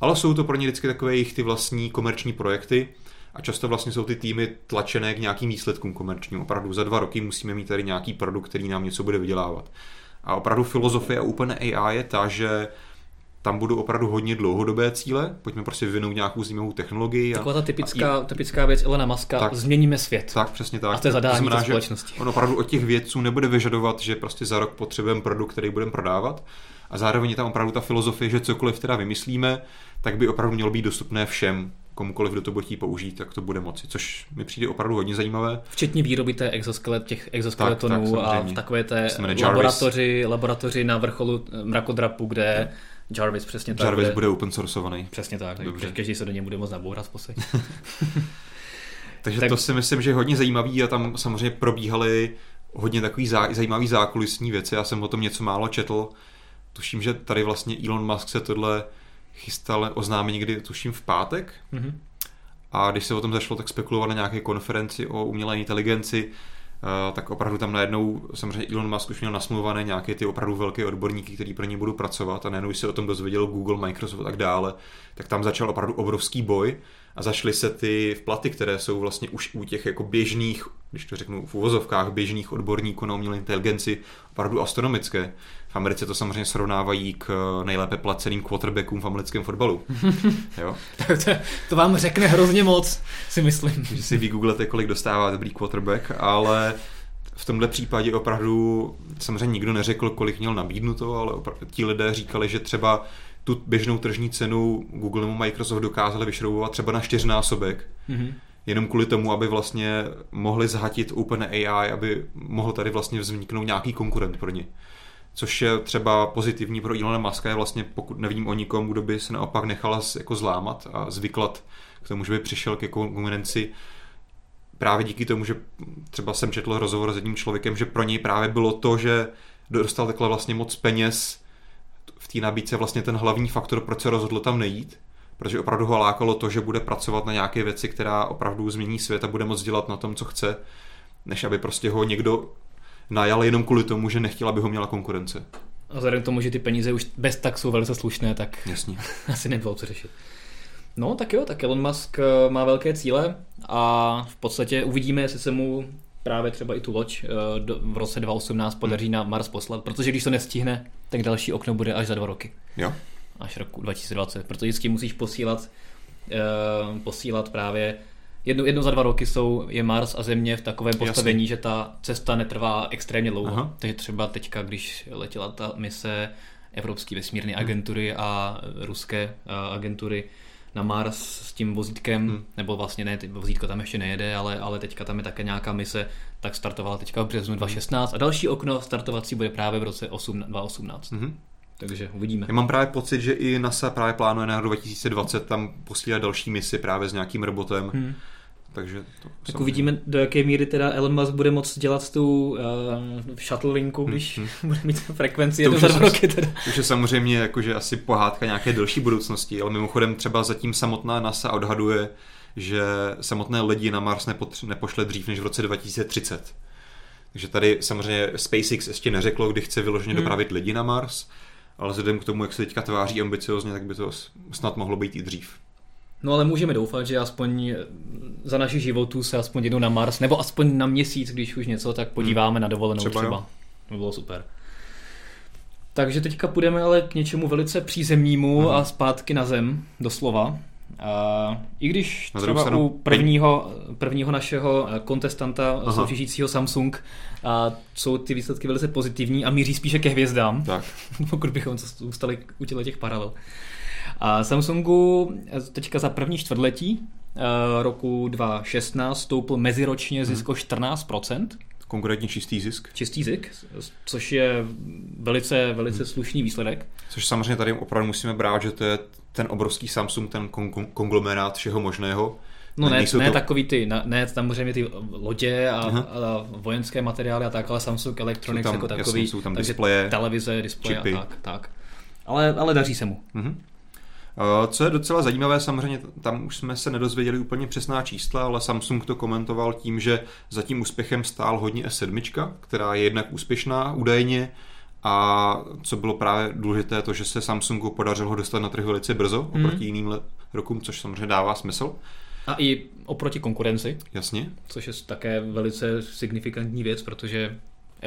Ale jsou to pro ně vždycky takové jejich ty vlastní komerční projekty a často vlastně jsou ty týmy tlačené k nějakým výsledkům komerčním. Opravdu za dva roky musíme mít tady nějaký produkt, který nám něco bude vydělávat. A opravdu filozofie OpenAI je ta, že tam budou opravdu hodně dlouhodobé cíle, pojďme prostě vyvinout nějakou zajímavou technologii. Taková ta typická, a... typická věc Elena Muska, tak, změníme svět. Tak, přesně tak. A to je zadání znamená, společnosti. On opravdu od těch vědců nebude vyžadovat, že prostě za rok potřebujeme produkt, který budeme prodávat. A zároveň je tam opravdu ta filozofie, že cokoliv teda vymyslíme, tak by opravdu mělo být dostupné všem komukoliv, kdo to bude použít, tak to bude moci, což mi přijde opravdu hodně zajímavé. Včetně výroby té exoskelet, těch exoskeletonů tak, tak, a v takové té laboratoři, laboratoři na vrcholu mrakodrapu, kde Jarvis, přesně tak. Jarvis bude, bude open sourceovaný. Přesně tak, Dobře. každý se do něj bude moct nabourat v podstatě. Takže tak... to si myslím, že je hodně zajímavý a tam samozřejmě probíhaly hodně takový zá, zajímavý zákulisní věci. Já jsem o tom něco málo četl. Tuším, že tady vlastně Elon Musk se tohle chystal oznámit někdy, tuším, v pátek. Mm-hmm. A když se o tom zašlo tak spekulovat na nějaké konferenci o umělé inteligenci, tak opravdu tam najednou samozřejmě Elon Musk už měl nasmluvané nějaké ty opravdu velké odborníky, kteří pro ně budou pracovat a najednou, se o tom dozvěděl Google, Microsoft a tak dále, tak tam začal opravdu obrovský boj a zašly se ty vplaty, které jsou vlastně už u těch jako běžných, když to řeknu v uvozovkách, běžných odborníků na umělé inteligenci opravdu astronomické. V Americe to samozřejmě srovnávají k nejlépe placeným quarterbackům v americkém fotbalu. jo? tak to, to, vám řekne hrozně moc, si myslím. Že si vygooglete, kolik dostává dobrý quarterback, ale v tomhle případě opravdu samozřejmě nikdo neřekl, kolik měl nabídnuto, ale opravdu, ti lidé říkali, že třeba tu běžnou tržní cenu Google nebo Microsoft dokázali vyšroubovat třeba na čtyřnásobek. Mm-hmm. Jenom kvůli tomu, aby vlastně mohli zhatit OpenAI, aby mohl tady vlastně vzniknout nějaký konkurent pro ně. Což je třeba pozitivní pro Elona Muska, je vlastně pokud nevím o nikom, kdo by se naopak nechal jako zlámat a zvyklat k tomu, že by přišel ke konkurenci právě díky tomu, že třeba jsem četl rozhovor s jedním člověkem, že pro něj právě bylo to, že dostal takhle vlastně moc peněz v té nabídce. Vlastně ten hlavní faktor, proč se rozhodl tam nejít, protože opravdu ho lákalo to, že bude pracovat na nějaké věci, která opravdu změní svět a bude moct dělat na tom, co chce, než aby prostě ho někdo najal jenom kvůli tomu, že nechtěl, aby ho měla konkurence. A vzhledem k tomu, že ty peníze už bez tak jsou velice slušné, tak Jasně. asi nebylo co řešit. No tak jo, tak Elon Musk eh, má velké cíle a v podstatě uvidíme, jestli se mu právě třeba i tu loď eh, v roce 2018 podaří na Mars poslat, protože když to nestihne, tak další okno bude až za dva roky. Jo. Až roku 2020, protože vždycky musíš posílat, uh, posílat právě jedno, jedno za dva roky jsou, je Mars a Země v takovém postavení, Jasně. že ta cesta netrvá extrémně dlouho. Aha. Takže třeba teďka, když letěla ta mise Evropské vesmírné hmm. agentury a ruské uh, agentury, na Mars s tím vozítkem, hmm. nebo vlastně ne, vozítko tam ještě nejede, ale, ale teďka tam je také nějaká mise, tak startovala teďka v březnu 2016 a další okno startovací bude právě v roce 8, 2018. Hmm. Takže uvidíme. Já mám právě pocit, že i NASA právě plánuje na rok 2020 tam posílat další misi právě s nějakým robotem. Hmm takže to tak samozřejmě... uvidíme, do jaké míry teda Elon Musk bude moct dělat tu uh, shuttle linku, hmm, když hmm. bude mít frekvenci jedno za dva roky. Teda. To už je samozřejmě jakože asi pohádka nějaké delší budoucnosti, ale mimochodem třeba zatím samotná NASA odhaduje, že samotné lidi na Mars nepotř- nepošle dřív než v roce 2030. Takže tady samozřejmě SpaceX ještě neřeklo, kdy chce vyloženě hmm. dopravit lidi na Mars, ale vzhledem k tomu, jak se teďka tváří ambiciozně, tak by to snad mohlo být i dřív. No ale můžeme doufat, že aspoň za naši životů se aspoň jednou na Mars, nebo aspoň na měsíc, když už něco, tak podíváme hmm. na dovolenou třeba. třeba. To by bylo super. Takže teďka půjdeme ale k něčemu velice přízemnímu hmm. a zpátky na zem, doslova. A I když třeba u prvního, prvního našeho kontestanta Aha. soutěžícího Samsung a jsou ty výsledky velice pozitivní a míří spíše ke hvězdám, tak. pokud bychom zůstali u těch paralel. A Samsungu teďka za první čtvrtletí eh, roku 2016 stoupl meziročně zisk o 14%. Konkrétně čistý zisk. Čistý zisk, což je velice, velice hmm. slušný výsledek. Což samozřejmě tady opravdu musíme brát, že to je ten obrovský Samsung, ten konglomerát všeho možného. No ne, ne to... takový ty, ne samozřejmě ty lodě a, a vojenské materiály a tak, ale Samsung Electronics tam, jako takový, jasný, jsou tam displeje, televize, displeje a tak, tak. Ale, ale daří se mu. Mm-hmm. Co je docela zajímavé, samozřejmě tam už jsme se nedozvěděli úplně přesná čísla, ale Samsung to komentoval tím, že za tím úspěchem stál hodně S7, která je jednak úspěšná údajně, a co bylo právě důležité, to, že se Samsungu podařilo dostat na trh velice brzo mm. oproti jiným rokům, což samozřejmě dává smysl. A i oproti konkurenci. Jasně. Což je také velice signifikantní věc, protože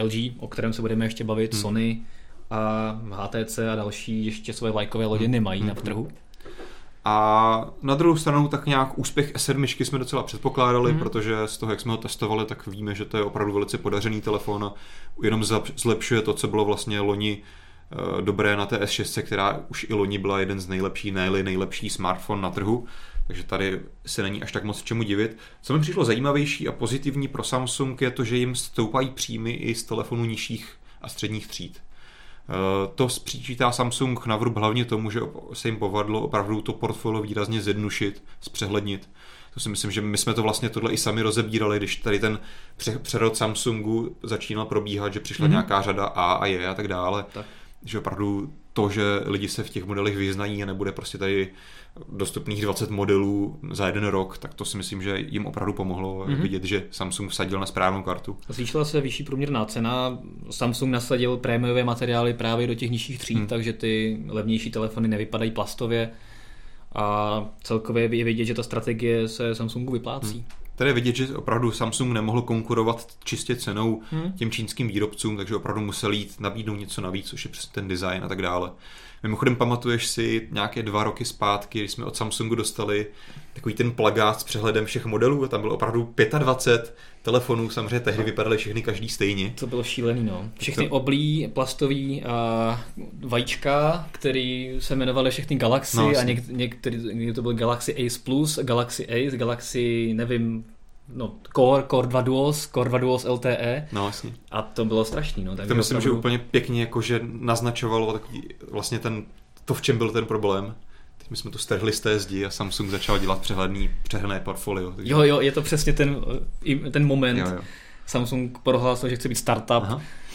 LG, o kterém se budeme ještě bavit, mm. Sony, a HTC a další ještě své vlajkové lodě hmm. nemají na trhu. A na druhou stranu tak nějak úspěch S7 jsme docela předpokládali, mm. protože z toho, jak jsme ho testovali, tak víme, že to je opravdu velice podařený telefon a jenom zlepšuje to, co bylo vlastně loni eh, dobré na té S6, která už i loni byla jeden z nejlepších, ne nejlepší smartphone na trhu, takže tady se není až tak moc čemu divit. Co mi přišlo zajímavější a pozitivní pro Samsung je to, že jim stoupají příjmy i z telefonů nižších a středních tříd. Eh, to přičítá Samsung na vrub hlavně tomu, že se jim povedlo opravdu to portfolio výrazně zjednušit, zpřehlednit. To si myslím, že my jsme to vlastně tohle i sami rozebírali, když tady ten přerod Samsungu začínal probíhat, že přišla mm-hmm. nějaká řada A a je a tak dále. Tak. Že opravdu to, že lidi se v těch modelech vyznají a nebude prostě tady dostupných 20 modelů za jeden rok, tak to si myslím, že jim opravdu pomohlo mm-hmm. vidět, že Samsung vsadil na správnou kartu. Zvýšila se vyšší průměrná cena, Samsung nasadil prémiové materiály právě do těch nižších tříd, mm. takže ty levnější telefony nevypadají plastově a celkově je vidět, že ta strategie se Samsungu vyplácí. Mm. Tady je vidět, že opravdu Samsung nemohl konkurovat čistě cenou hmm. těm čínským výrobcům, takže opravdu musel jít nabídnout něco navíc, což je přesně ten design a tak dále. Mimochodem pamatuješ si nějaké dva roky zpátky, když jsme od Samsungu dostali takový ten plagát s přehledem všech modelů, tam bylo opravdu 25 telefonů, samozřejmě tehdy vypadaly všechny každý stejně. To bylo šílený, no. Všechny to... oblí, plastový a vajíčka, který se jmenovaly všechny Galaxy no, a něk, některý, někdy to byl Galaxy Ace Plus, Galaxy Ace, Galaxy, nevím, no, Core, Core 2 Duos, Core 2 Duos LTE. No, jasně. A to bylo strašný. No, to myslím, opravdu... že úplně pěkně jakože naznačovalo takový, vlastně ten, to, v čem byl ten problém. Teď my jsme to strhli z té zdi a Samsung začal dělat přehledný, přehledné portfolio. Takže... Jo, jo, je to přesně ten, ten moment. Jo, jo. Samsung prohlásil, že chce být startup,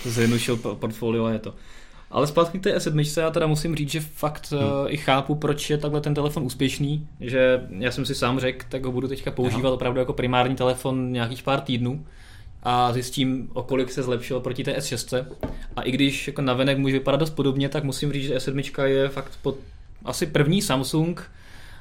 zjednodušil portfolio a je to. Ale zpátky k té S7, já teda musím říct, že fakt hmm. uh, i chápu, proč je takhle ten telefon úspěšný, že já jsem si sám řekl, tak ho budu teďka používat Aha. opravdu jako primární telefon nějakých pár týdnů a zjistím, o kolik se zlepšil proti té S6. A i když jako navenek může vypadat dost podobně, tak musím říct, že S7 je fakt pod asi první Samsung,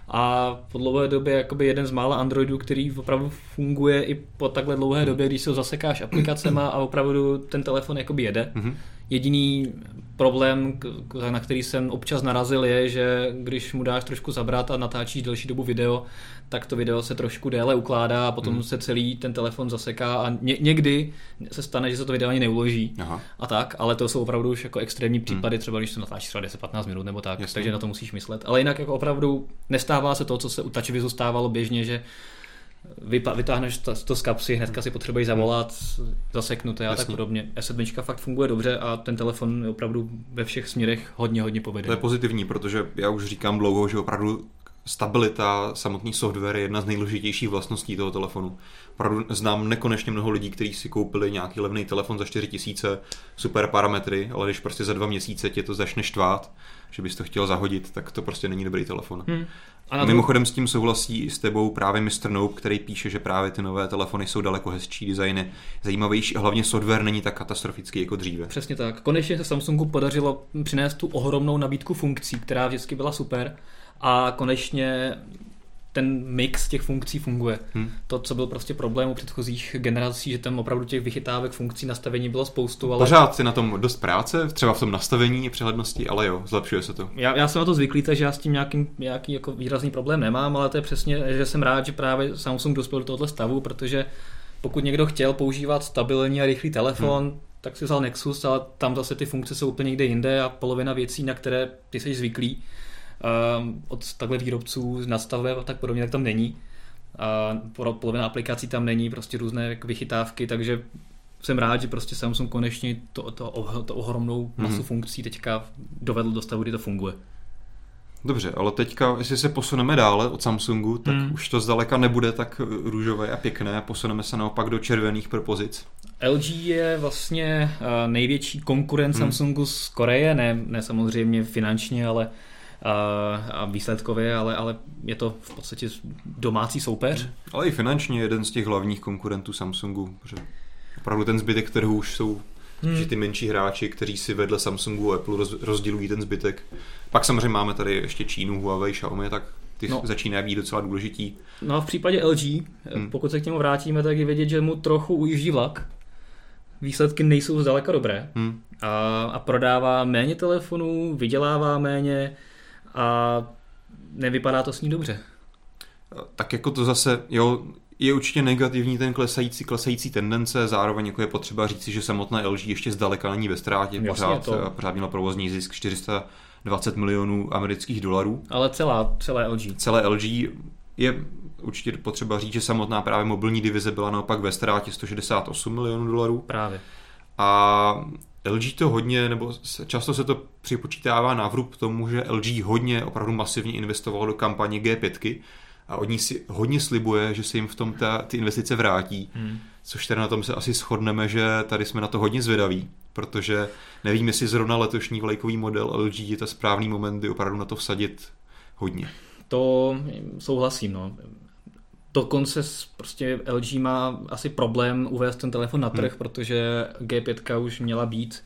a po dlouhé době jakoby jeden z mála Androidů, který opravdu funguje i po takhle dlouhé době, když se ho zasekáš aplikacema a opravdu ten telefon jakoby jede. Mm-hmm. Jediný problém, na který jsem občas narazil, je, že když mu dáš trošku zabrat a natáčíš delší dobu video, tak to video se trošku déle ukládá a potom hmm. se celý ten telefon zaseká a ně, někdy se stane, že se to video ani neuloží Aha. a tak, ale to jsou opravdu už jako extrémní hmm. případy, hmm. třeba když to natáčíš třeba 10-15 minut nebo tak, Jasně. takže na to musíš myslet. Ale jinak jako opravdu nestává se to, co se u TouchWizu stávalo běžně, že vytáhneš to, to z kapsy, hnedka si potřebuješ zavolat, zaseknuté a Jasně. tak podobně. S7 fakt funguje dobře a ten telefon je opravdu ve všech směrech hodně, hodně povedený. To je pozitivní, protože já už říkám dlouho, že opravdu stabilita, samotný software je jedna z nejdůležitějších vlastností toho telefonu. Opravdu znám nekonečně mnoho lidí, kteří si koupili nějaký levný telefon za 4000, super parametry, ale když prostě za dva měsíce tě to začne štvát, že bys to chtěl zahodit, tak to prostě není dobrý telefon. Hmm. A na Mimochodem s tím souhlasí i s tebou právě Mr. Nope, který píše, že právě ty nové telefony jsou daleko hezčí, designy zajímavější a hlavně software není tak katastrofický jako dříve. Přesně tak. Konečně se Samsungu podařilo přinést tu ohromnou nabídku funkcí, která vždycky byla super a konečně ten mix těch funkcí funguje. Hmm. To, co byl prostě problém u předchozích generací, že tam opravdu těch vychytávek funkcí nastavení bylo spoustu. Ale... Pořád si na tom dost práce, třeba v tom nastavení přehlednosti, ale jo, zlepšuje se to. Já, já jsem na to zvyklý, takže já s tím nějaký, nějaký jako výrazný problém nemám, ale to je přesně, že jsem rád, že právě Samsung dospěl do tohoto stavu, protože pokud někdo chtěl používat stabilní a rychlý telefon, hmm. tak si vzal Nexus, ale tam zase ty funkce jsou úplně někde jinde a polovina věcí, na které ty jsi zvyklý, um, od takhle výrobců nastavuje a tak podobně, tak tam není. A polovina aplikací tam není, prostě různé jako vychytávky, takže jsem rád, že prostě Samsung konečně to, to, to ohromnou masu hmm. funkcí teďka dovedl do stavu, kdy to funguje. Dobře, ale teďka, jestli se posuneme dále od Samsungu, tak hmm. už to zdaleka nebude tak růžové a pěkné. Posuneme se naopak do červených propozic. LG je vlastně eh, největší konkurent hmm. Samsungu z Koreje, ne, ne samozřejmě finančně, ale a výsledkově, ale, ale je to v podstatě domácí soupeř. Ale i finančně jeden z těch hlavních konkurentů Samsungu, protože opravdu ten zbytek trhu už jsou hmm. že ty menší hráči, kteří si vedle Samsungu a Apple rozdělují ten zbytek. Pak samozřejmě máme tady ještě Čínu, Huawei, Xiaomi, tak ty no. začínají být docela důležití. No a v případě LG, hmm. pokud se k němu vrátíme, tak je vidět, že mu trochu ujíždí vlak. Výsledky nejsou zdaleka dobré. Hmm. A, a prodává méně telefonů, vydělává méně a nevypadá to s ní dobře. Tak jako to zase, jo, je určitě negativní ten klesající, klesající tendence, zároveň jako je potřeba říci, že samotné LG ještě zdaleka není ve ztrátě, pořád, to... pořád měla provozní zisk 420 milionů amerických dolarů. Ale celá, celé LG. Celé LG je určitě potřeba říct, že samotná právě mobilní divize byla naopak ve ztrátě 168 milionů dolarů. Právě. A LG to hodně, nebo často se to připočítává na vrub tomu, že LG hodně opravdu masivně investovalo do kampaně G5, a od ní si hodně slibuje, že se jim v tom ta, ty investice vrátí. Hmm. Což teda na tom se asi shodneme, že tady jsme na to hodně zvědaví, protože nevím, jestli zrovna letošní vlajkový model LG je to správný moment, kdy opravdu na to vsadit hodně. To souhlasím, no. Dokonce prostě LG má asi problém uvést ten telefon na trh, hmm. protože G5 už měla být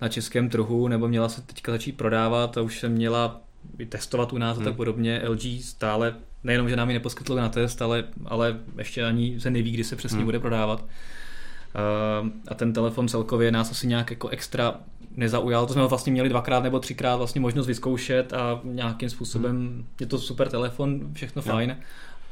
na českém trhu, nebo měla se teďka začít prodávat a už se měla testovat u nás hmm. a tak hmm. podobně. LG stále nejenom, že nám ji neposkytlo na test, ale, ale ještě ani se neví, kdy se přesně hmm. bude prodávat. Uh, a ten telefon celkově nás asi nějak jako extra nezaujal. To jsme ho vlastně měli dvakrát nebo třikrát vlastně možnost vyzkoušet a nějakým způsobem hmm. je to super telefon, všechno no. fajn,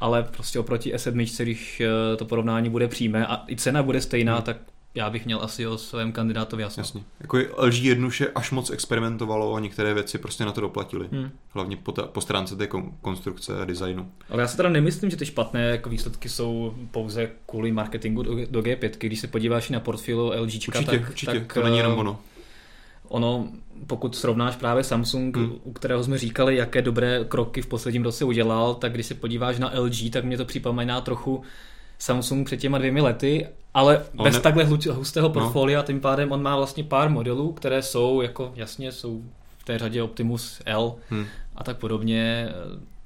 ale prostě oproti S7, když eh, to porovnání bude přímé a i cena bude stejná, hmm. tak já bych měl asi o svém kandidátovi jasno. Jasně. Jako LG jednoduše až moc experimentovalo a některé věci prostě na to doplatili. Hmm. Hlavně po, ta, po stránce té konstrukce a designu. Ale já si teda nemyslím, že ty špatné jako výsledky jsou pouze kvůli marketingu do, do G5. Když se podíváš na portfolio LG, určitě, tak, určitě. tak to není jenom ono. Ono, pokud srovnáš právě Samsung, hmm. u kterého jsme říkali, jaké dobré kroky v posledním roce udělal, tak když se podíváš na LG, tak mě to připomíná trochu Samsung před těma dvěmi lety, ale on bez ne... takhle hustého no. portfolia, no. tím pádem on má vlastně pár modelů, které jsou jako jasně jsou v té řadě Optimus L hmm. a tak podobně.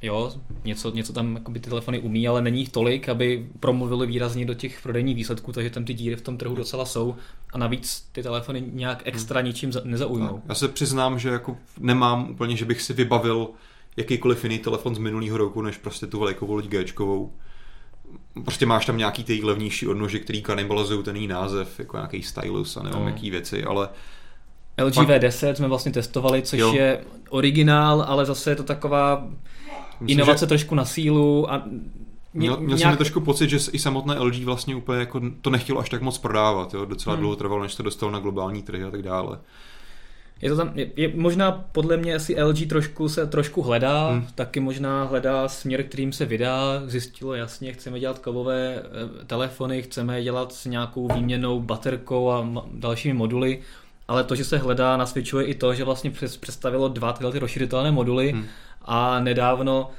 Jo, něco, něco tam by ty telefony umí, ale není jich tolik, aby promluvili výrazně do těch prodejních výsledků, takže tam ty díry v tom trhu docela jsou a navíc ty telefony nějak extra hmm. ničím nezaujmou. Já se přiznám, že jako nemám úplně, že bych si vybavil jakýkoliv jiný telefon z minulého roku, než prostě tu velikou loď Gčkovou prostě máš tam nějaký ty levnější odnože, který kanibalizují ten její název, jako nějaký stylus a nevím no. jaký věci, ale LG pak... V10 jsme vlastně testovali, což jo. je originál, ale zase je to taková Myslím, inovace že... trošku na sílu a Měl, měl nějak... jsem trošku pocit, že i samotné LG vlastně úplně jako to nechtělo až tak moc prodávat, jo? docela hmm. dlouho trvalo, než to dostalo na globální trhy a tak dále. Je to tam, je, je, možná podle mě asi LG trošku se trošku hledá, hmm. taky možná hledá směr, kterým se vydá, zjistilo jasně, chceme dělat kovové e, telefony, chceme dělat s nějakou výměnou baterkou a ma, dalšími moduly, ale to, že se hledá, nasvědčuje i to, že vlastně přes, představilo dva tyhle ty rozšířitelné moduly hmm. A nedávno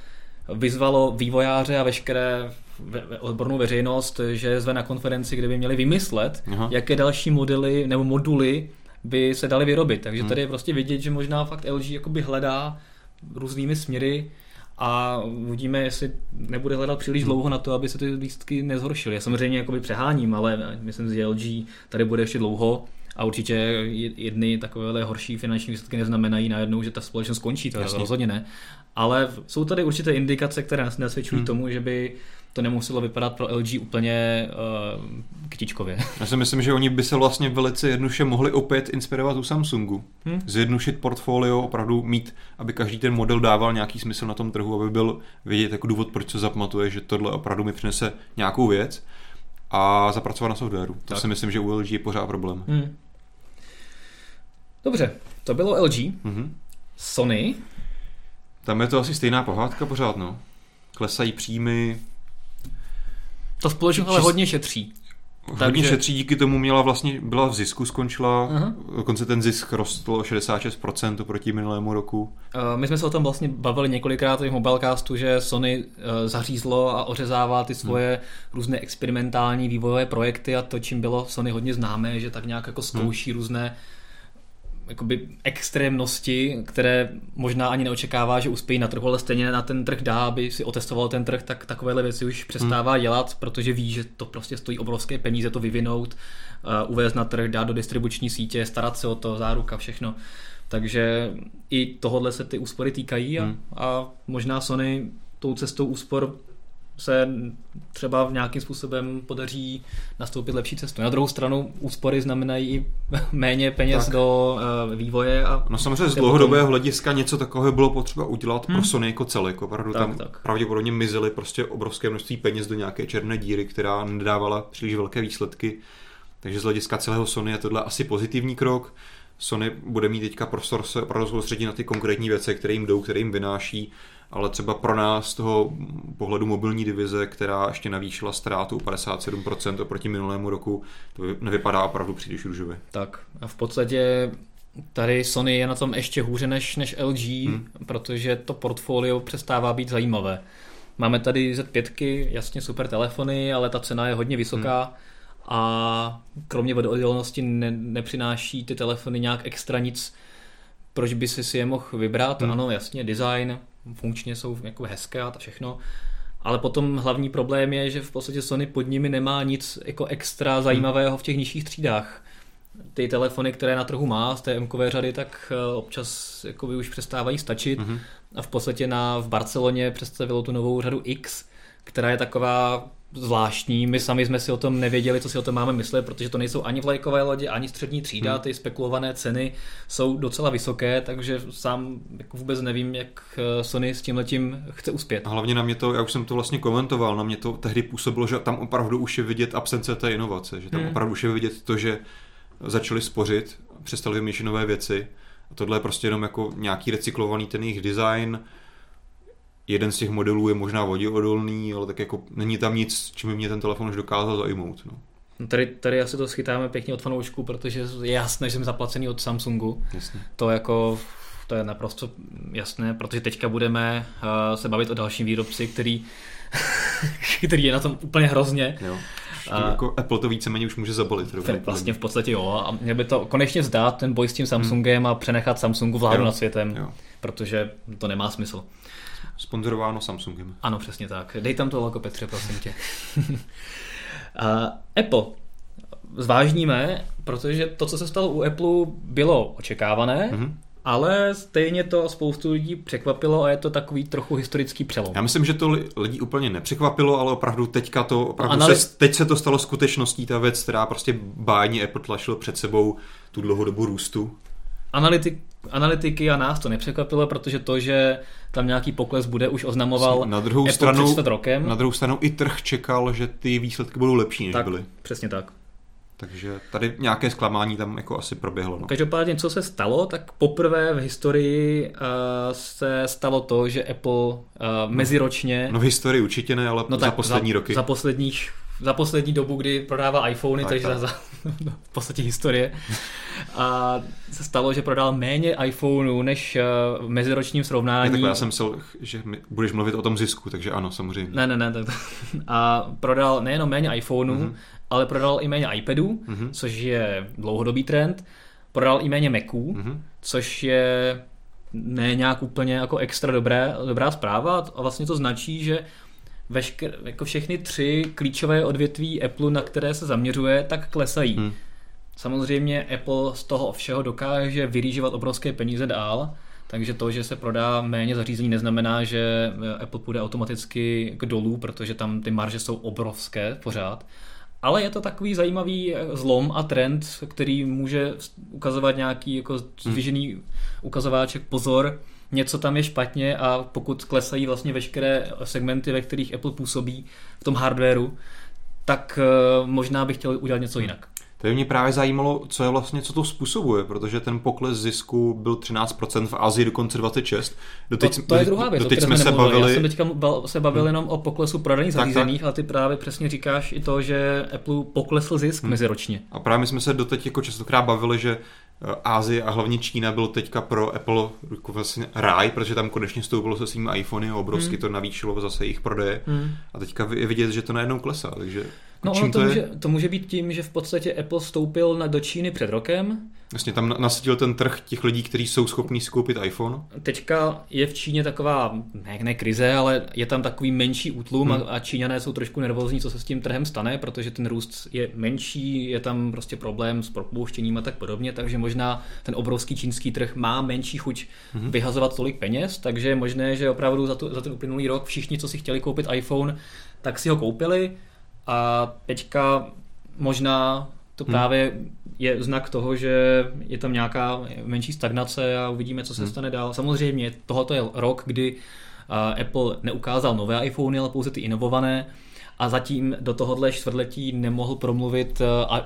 vyzvalo vývojáře a veškeré ve, odbornou veřejnost, že zve na konferenci, kde by měli vymyslet, Aha. jaké další modely nebo moduly by se daly vyrobit. Takže hmm. tady je prostě vidět, že možná fakt LG jakoby hledá různými směry a uvidíme, jestli nebude hledat příliš hmm. dlouho na to, aby se ty lístky nezhoršily. Já samozřejmě jakoby přeháním, ale myslím, že LG tady bude ještě dlouho A určitě jedny takovéhle horší finanční výsledky neznamenají najednou, že ta společnost končí, to Jasně. rozhodně ne. Ale jsou tady určité indikace, které nás nasvědčují hmm. tomu, že by to nemuselo vypadat pro LG úplně uh, kytičkově. Já si myslím, že oni by se vlastně velice jednoduše mohli opět inspirovat u Samsungu. Hmm? Zjednušit portfolio, opravdu mít, aby každý ten model dával nějaký smysl na tom trhu, aby byl vědět jako důvod, proč se zapamatuje, že tohle opravdu mi přinese nějakou věc a zapracovat na softwaru. To tak. si myslím, že u LG je pořád problém. Hmm. Dobře, to bylo LG. Mm-hmm. Sony. Tam je to asi stejná pohádka pořád, no. Klesají příjmy, to společnost ale hodně šetří. Hodně Takže... šetří, díky tomu měla vlastně, byla v zisku, skončila, uh-huh. dokonce ten zisk rostl o 66% proti minulému roku. Uh, my jsme se o tom vlastně bavili několikrát v Mobilecastu, že Sony uh, zařízlo a ořezává ty svoje hmm. různé experimentální vývojové projekty a to, čím bylo Sony hodně známé, že tak nějak jako zkouší hmm. různé jakoby extrémnosti, které možná ani neočekává, že uspějí na trhu, ale stejně na ten trh dá, aby si otestoval ten trh, tak takovéhle věci už přestává hmm. dělat, protože ví, že to prostě stojí obrovské peníze to vyvinout, uh, uvést na trh, dát do distribuční sítě, starat se o to, záruka, všechno. Takže i tohohle se ty úspory týkají a, hmm. a možná Sony tou cestou úspor se třeba v nějakým způsobem podaří nastoupit lepší cestu. Na druhou stranu úspory znamenají i méně peněz tak. do uh, vývoje. A no samozřejmě z dlouhodobého potom... hlediska něco takového bylo potřeba udělat hmm. pro Sony jako celek. Opravdu tak, tam tak. pravděpodobně mizely prostě obrovské množství peněz do nějaké černé díry, která nedávala příliš velké výsledky. Takže z hlediska celého Sony je tohle asi pozitivní krok. Sony bude mít teďka prostor se opravdu soustředit na ty konkrétní věci, které jim jdou, které jim vynáší ale třeba pro nás z toho pohledu mobilní divize, která ještě navýšila ztrátu 57% oproti minulému roku, to nevypadá opravdu příliš růžově. Tak a v podstatě tady Sony je na tom ještě hůře než, než LG, hmm. protože to portfolio přestává být zajímavé. Máme tady Z5, jasně super telefony, ale ta cena je hodně vysoká. Hmm a kromě vodoodolnosti ne, nepřináší ty telefony nějak extra nic, proč by si si je mohl vybrat. Hmm. Ano, jasně, design, funkčně jsou jako hezké a to všechno. Ale potom hlavní problém je, že v podstatě Sony pod nimi nemá nic jako extra zajímavého v těch nižších třídách. Ty telefony, které na trhu má z té m řady, tak eh, občas jako by už přestávají stačit. Mm-hmm. A v podstatě na, v Barceloně představilo tu novou řadu X, která je taková zvláštní. My sami jsme si o tom nevěděli, co si o tom máme myslet, protože to nejsou ani vlajkové lodě, ani střední třída. Hmm. Ty spekulované ceny jsou docela vysoké, takže sám jako vůbec nevím, jak eh, Sony s tím letím chce uspět. A hlavně na mě to, já už jsem to vlastně komentoval, na mě to tehdy působilo, že tam opravdu už je vidět absence té inovace, že tam hmm. opravdu už je vidět to, že začali spořit, přestali vymýšlet nové věci. A tohle je prostě jenom jako nějaký recyklovaný ten jejich design, jeden z těch modelů je možná voděodolný, ale tak jako není tam nic, čím by mě ten telefon už dokázal zajmout. No. No tady, tady asi to schytáme pěkně od fanoušků, protože je jasné, že jsem zaplacený od Samsungu. Jasně. To jako to je naprosto jasné, protože teďka budeme uh, se bavit o dalším výrobci, který, který je na tom úplně hrozně. Jo. A, jako Apple to víceméně už může zabalit. Vlastně v podstatě jo. A měl by to konečně zdát ten boj s tím Samsungem hmm. a přenechat Samsungu vládu jo. nad světem, jo. protože to nemá smysl. Sponzorováno Samsungem. Ano, přesně tak. Dej tam to logo, Petře, prosím tě. uh, Apple. Zvážníme, protože to, co se stalo u Apple, bylo očekávané, mm-hmm. ale stejně to spoustu lidí překvapilo a je to takový trochu historický přelom. Já myslím, že to lidi úplně nepřekvapilo, ale opravdu teďka to, opravdu Analy... se, teď se to stalo skutečností, ta věc, která prostě bájně Apple tlačil před sebou tu dlouhodobu růstu. Analytik, analytiky a nás to nepřekvapilo, protože to, že tam nějaký pokles bude, už oznamoval na druhou Apple stranu, před rokem. Na druhou stranu i trh čekal, že ty výsledky budou lepší, než tak, byly. Přesně tak. Takže tady nějaké zklamání tam jako asi proběhlo. No. Každopádně, co se stalo, tak poprvé v historii uh, se stalo to, že Apple uh, meziročně... No v historii určitě ne, ale no za tak, poslední za, roky. Za posledních za poslední dobu, kdy prodává iPhony, tak, takže tak. Za, za, v podstatě historie. A se stalo, že prodal méně iPhoneů než uh, v meziročním srovnání. tak já jsem myslel, že budeš mluvit o tom zisku, takže ano, samozřejmě. Ne, ne, ne. Tak, a prodal nejenom méně iPhoneů, mm-hmm. ale prodal i méně iPadů, mm-hmm. což je dlouhodobý trend. Prodal i méně Maců, mm-hmm. což je ne nějak úplně jako extra dobré, dobrá zpráva a vlastně to značí, že vešker, jako všechny tři klíčové odvětví Apple, na které se zaměřuje, tak klesají. Hmm. Samozřejmě Apple z toho všeho dokáže vyrýžovat obrovské peníze dál, takže to, že se prodá méně zařízení, neznamená, že Apple půjde automaticky k dolů, protože tam ty marže jsou obrovské pořád. Ale je to takový zajímavý zlom a trend, který může ukazovat nějaký jako hmm. ukazováček pozor, něco tam je špatně a pokud klesají vlastně veškeré segmenty, ve kterých Apple působí v tom hardwareu, tak eh, možná bych chtěl udělat něco jinak. To mě právě zajímalo, co je vlastně, co to způsobuje, protože ten pokles zisku byl 13%, v Asii dokonce 26%. Doteď, to, to je druhá věc, doteď jsme se bavili... Já jsem teďka se bavil hmm. jenom o poklesu prodaných zařízeních, ale ty právě přesně říkáš i to, že Apple poklesl zisk hmm. meziročně. A právě jsme se doteď jako častokrát bavili, že Ázie a hlavně Čína bylo teďka pro Apple jako vlastně ráj, protože tam konečně stoupilo se svými iPhony a obrovsky hmm. to navýšilo zase jejich prodeje. Hmm. A teďka je vidět, že to najednou klesá. Takže No ono to, to, může, to může být tím, že v podstatě Apple vstoupil na, do Číny před rokem. Vlastně tam nasadil ten trh těch lidí, kteří jsou schopní si koupit iPhone. Teďka je v Číně taková, ne, ne krize, ale je tam takový menší útlum hmm. a, a Číňané jsou trošku nervózní, co se s tím trhem stane, protože ten růst je menší, je tam prostě problém s propouštěním a tak podobně, takže možná ten obrovský čínský trh má menší chuť hmm. vyhazovat tolik peněz, takže je možné, že opravdu za, to, za ten uplynulý rok všichni, co si chtěli koupit iPhone, tak si ho koupili a teďka možná to hmm. právě je znak toho, že je tam nějaká menší stagnace a uvidíme, co se hmm. stane dál. Samozřejmě tohoto je rok, kdy Apple neukázal nové iPhony, ale pouze ty inovované a zatím do tohohle čtvrtletí nemohl promluvit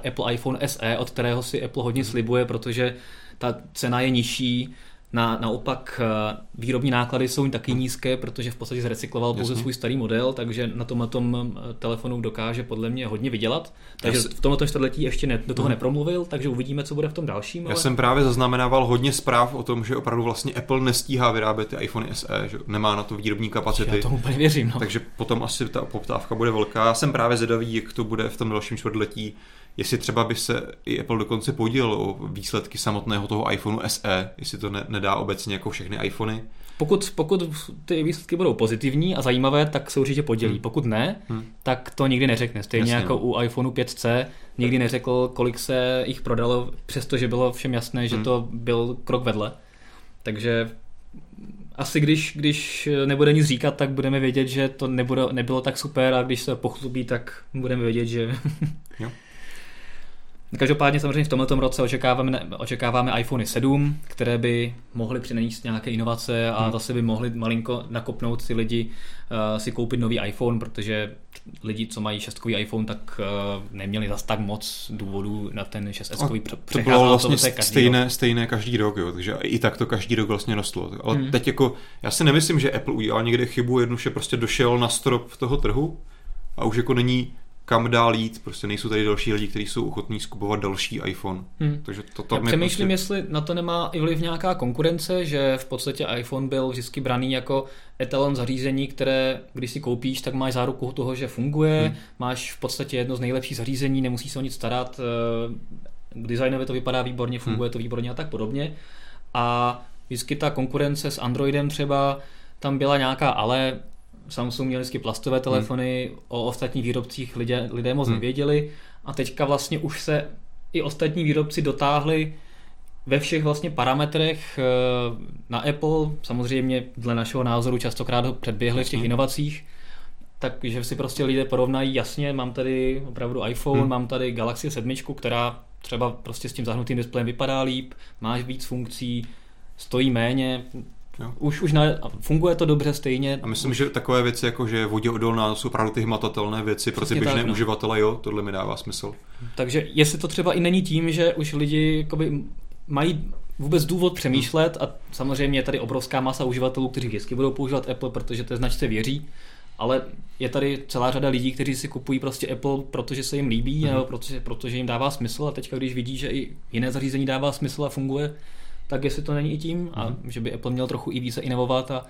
Apple iPhone SE, od kterého si Apple hodně hmm. slibuje, protože ta cena je nižší, na, naopak eh, výrobní náklady jsou taky nízké, protože v podstatě zrecykloval pouze svůj starý model, takže na tom, tom eh, telefonu dokáže podle mě hodně vydělat. Takže Jasně. v tomto čtvrtletí ještě ne, do toho hmm. nepromluvil, takže uvidíme, co bude v tom dalším. Ale... Já jsem právě zaznamenával hodně zpráv o tom, že opravdu vlastně Apple nestíhá vyrábět ty iPhone SE, že nemá na to výrobní kapacity. Já tomu úplně věřím. No. Takže potom asi ta poptávka bude velká. Já jsem právě zvědavý, jak to bude v tom dalším čtvrtletí jestli třeba by se i Apple dokonce podělil o výsledky samotného toho iPhoneu SE, jestli to ne, nedá obecně jako všechny iPhony. Pokud, pokud ty výsledky budou pozitivní a zajímavé, tak se určitě podělí. Hmm. Pokud ne, hmm. tak to nikdy neřekne. Stejně Jasně. jako no. u iPhoneu 5C nikdy neřekl, kolik se jich prodalo, přestože bylo všem jasné, že hmm. to byl krok vedle. Takže asi když, když nebude nic říkat, tak budeme vědět, že to nebude, nebylo tak super a když se pochlubí, tak budeme vědět, že jo. Každopádně samozřejmě v tomto roce očekáváme, očekáváme iPhone 7, které by mohly přinést nějaké inovace a hmm. zase by mohly malinko nakopnout si lidi uh, si koupit nový iPhone, protože lidi, co mají šestkový iPhone, tak uh, neměli zas tak moc důvodů na ten 6 s To bylo vlastně to stejné, rok. stejné každý rok, jo, takže i tak to každý rok vlastně rostlo. Ale hmm. teď jako, já si nemyslím, že Apple udělal někde chybu, jednoduše prostě došel na strop toho trhu a už jako není kam dál jít, prostě nejsou tady další lidi, kteří jsou ochotní skupovat další iPhone. Hmm. Takže to, to Já přemýšlím, prostě... jestli na to nemá i vliv nějaká konkurence, že v podstatě iPhone byl vždycky braný jako etalon zařízení, které když si koupíš, tak máš záruku toho, že funguje, hmm. máš v podstatě jedno z nejlepších zařízení, nemusíš se o nic starat, eh, designově to vypadá výborně, funguje hmm. to výborně a tak podobně. A vždycky ta konkurence s Androidem třeba tam byla nějaká ale Samsung měl vždycky plastové hmm. telefony, hmm. o ostatních výrobcích lidé, lidé moc hmm. nevěděli a teďka vlastně už se i ostatní výrobci dotáhli ve všech vlastně parametrech eh, na Apple, samozřejmě dle našeho názoru častokrát ho předběhli v těch inovacích, takže si prostě lidé porovnají, jasně, mám tady opravdu iPhone, hmm. mám tady Galaxy 7, která třeba prostě s tím zahnutým displejem vypadá líp, máš víc funkcí, stojí méně, Jo. Už, už na, funguje to dobře stejně. A myslím, že takové věci, jako že vodě odolná, jsou opravdu ty hmatatelné věci pro ty běžné tak, no. uživatele, jo, tohle mi dává smysl. Takže jestli to třeba i není tím, že už lidi jakoby, mají vůbec důvod přemýšlet a samozřejmě je tady obrovská masa uživatelů, kteří vždycky budou používat Apple, protože té značce věří, ale je tady celá řada lidí, kteří si kupují prostě Apple, protože se jim líbí, mm. nebo protože, protože jim dává smysl a teďka, když vidí, že i jiné zařízení dává smysl a funguje, tak jestli to není i tím, a mm. že by Apple měl trochu i více inovovat a,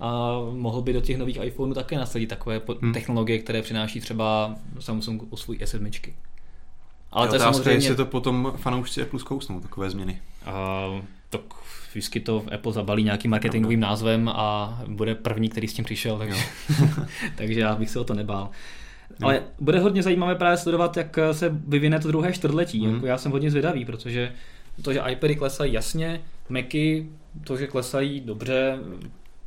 a mohl by do těch nových iPhoneů také nasadit takové mm. technologie, které přináší třeba Samsung o svůj S7. Ale je to je samozřejmě... jestli to potom fanoušci Apple zkousnou, takové změny. A, tak vždycky to Apple zabalí nějakým marketingovým názvem a bude první, který s tím přišel, takže, takže já bych se o to nebál. Ale bude hodně zajímavé právě sledovat, jak se vyvine to druhé čtvrtletí. Mm. Jako já jsem hodně zvědavý, protože to, že iPady klesají jasně, Macy, to, že klesají dobře,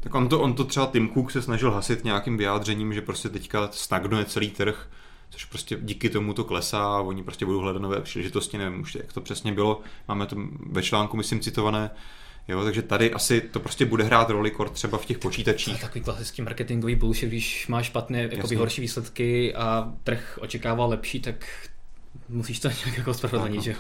tak on to, on to třeba Tim Cook se snažil hasit nějakým vyjádřením, že prostě teďka stagnuje celý trh, což prostě díky tomu to klesá a oni prostě budou hledat nové příležitosti, nevím už jak to přesně bylo, máme to ve článku, myslím, citované, Jo, takže tady asi to prostě bude hrát roli kor třeba v těch počítačích. To je takový klasický marketingový bullshit, když máš špatné, jakoby horší výsledky a trh očekává lepší, tak musíš to nějak jako spravedlnit, že jo?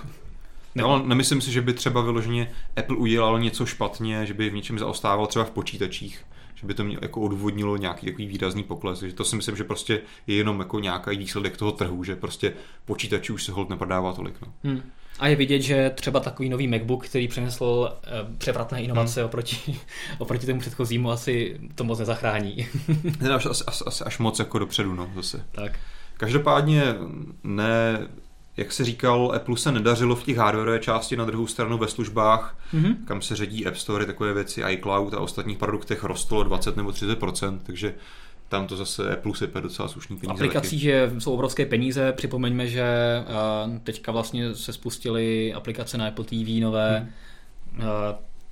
No, ale nemyslím si, že by třeba vyloženě Apple udělal něco špatně, že by v něčem zaostával třeba v počítačích, že by to mě jako odvodnilo nějaký takový výrazný pokles. Takže to si myslím, že prostě je jenom jako nějaký výsledek toho trhu, že prostě počítačů už se hold neprodává tolik. No. Hmm. A je vidět, že třeba takový nový MacBook, který přinesl eh, převratné inovace hmm. oproti, oproti tomu předchozímu, asi to moc nezachrání. až, až, až, až moc jako dopředu, no, zase. Tak. Každopádně ne, jak se říkal, Apple se nedařilo v těch hardware části na druhou stranu ve službách, mm-hmm. kam se řadí App Store, takové věci, iCloud a ostatních produktech rostlo 20 nebo 30% takže tam to zase Apple sype docela slušný peníze. Aplikací, že jsou obrovské peníze, připomeňme, že teďka vlastně se spustily aplikace na Apple TV nové, hmm.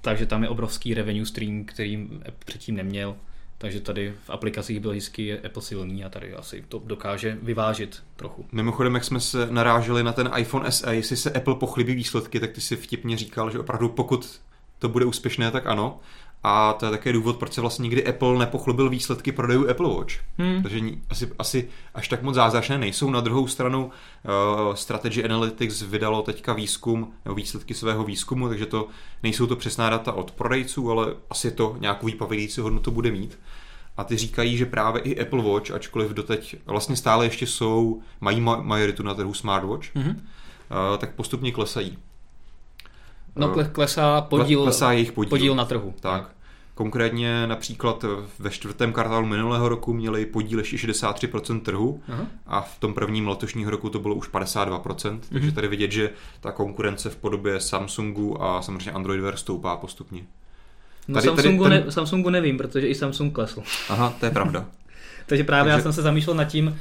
takže tam je obrovský revenue stream, který předtím neměl. Takže tady v aplikacích byl hezky Apple silný a tady asi to dokáže vyvážit trochu. Mimochodem, jak jsme se naráželi na ten iPhone SE, jestli se Apple pochlibí výsledky, tak ty si vtipně říkal, že opravdu pokud to bude úspěšné, tak ano. A to je také důvod, proč se vlastně nikdy Apple nepochlubil výsledky prodejů Apple Watch. Hmm. Takže asi, asi až tak moc zázračné nejsou. Na druhou stranu uh, Strategy Analytics vydalo teďka výzkum, nebo výsledky svého výzkumu, takže to nejsou to přesná data od prodejců, ale asi to nějakou výpovědící hodnotu bude mít. A ty říkají, že právě i Apple Watch, ačkoliv doteď vlastně stále ještě jsou, mají majoritu na trhu smartwatch, mm-hmm. uh, tak postupně klesají. No klesá podíl, klesá jejich podíl. podíl na trhu. Tak. Konkrétně například ve čtvrtém kvartálu minulého roku měli podíl ještě 63% trhu Aha. a v tom prvním letošního roku to bylo už 52%, mm-hmm. takže tady vidět, že ta konkurence v podobě Samsungu a samozřejmě Android Wear stoupá postupně. No tady, Samsungu, tady ten... ne, Samsungu nevím, protože i Samsung klesl. Aha, to je pravda. takže právě takže... já jsem se zamýšlel nad tím,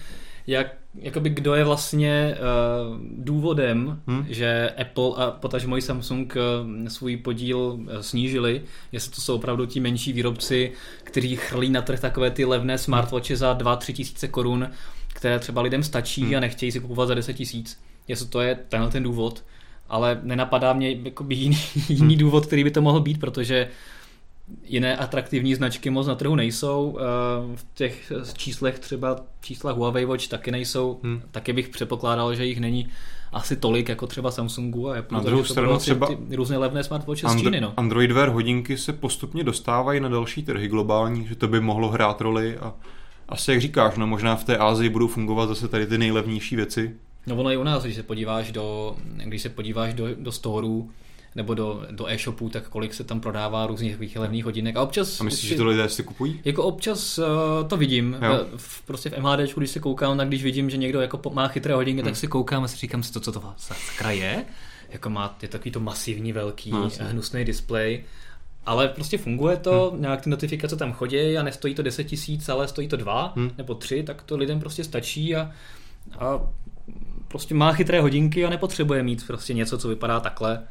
jak, jakoby kdo je vlastně uh, důvodem, hmm? že Apple a potažmo i Samsung uh, svůj podíl uh, snížili, jestli to jsou opravdu ti menší výrobci, kteří chrlí na trh takové ty levné smartwatche za 2-3 tisíce korun, které třeba lidem stačí hmm. a nechtějí si kupovat za 10 tisíc. Jestli to je tenhle ten důvod, ale nenapadá mě jakoby jiný, jiný hmm. důvod, který by to mohl být, protože jiné atraktivní značky moc na trhu nejsou. Eh, v těch číslech třeba čísla Huawei Watch taky nejsou. Hmm. Taky bych předpokládal, že jich není asi tolik jako třeba Samsungu a Apple. Na druhou stranu třeba ty různé levné smartwatche Andro- z Číny. No. Android Wear hodinky se postupně dostávají na další trhy globální, že to by mohlo hrát roli a asi jak říkáš, no možná v té Ázii budou fungovat zase tady ty nejlevnější věci. No ono i u nás, když se podíváš do, když se podíváš do, do storů, nebo do, do e-shopu, tak kolik se tam prodává různých takových levných hodinek. A občas... A myslíš, že to lidé si kupují? Jako občas uh, to vidím. Jo. V, prostě v MHD, když se koukám, tak když vidím, že někdo jako má chytré hodinky, hmm. tak si koukám a si říkám si to, co to sakra je. Jako má, je takový to masivní, velký, no, hnusný displej. Ale prostě funguje to, hmm. nějak ty notifikace tam chodí a nestojí to 10 tisíc, ale stojí to 2 hmm. nebo 3, tak to lidem prostě stačí a, a prostě má chytré hodinky a nepotřebuje mít prostě něco, co vypadá takhle.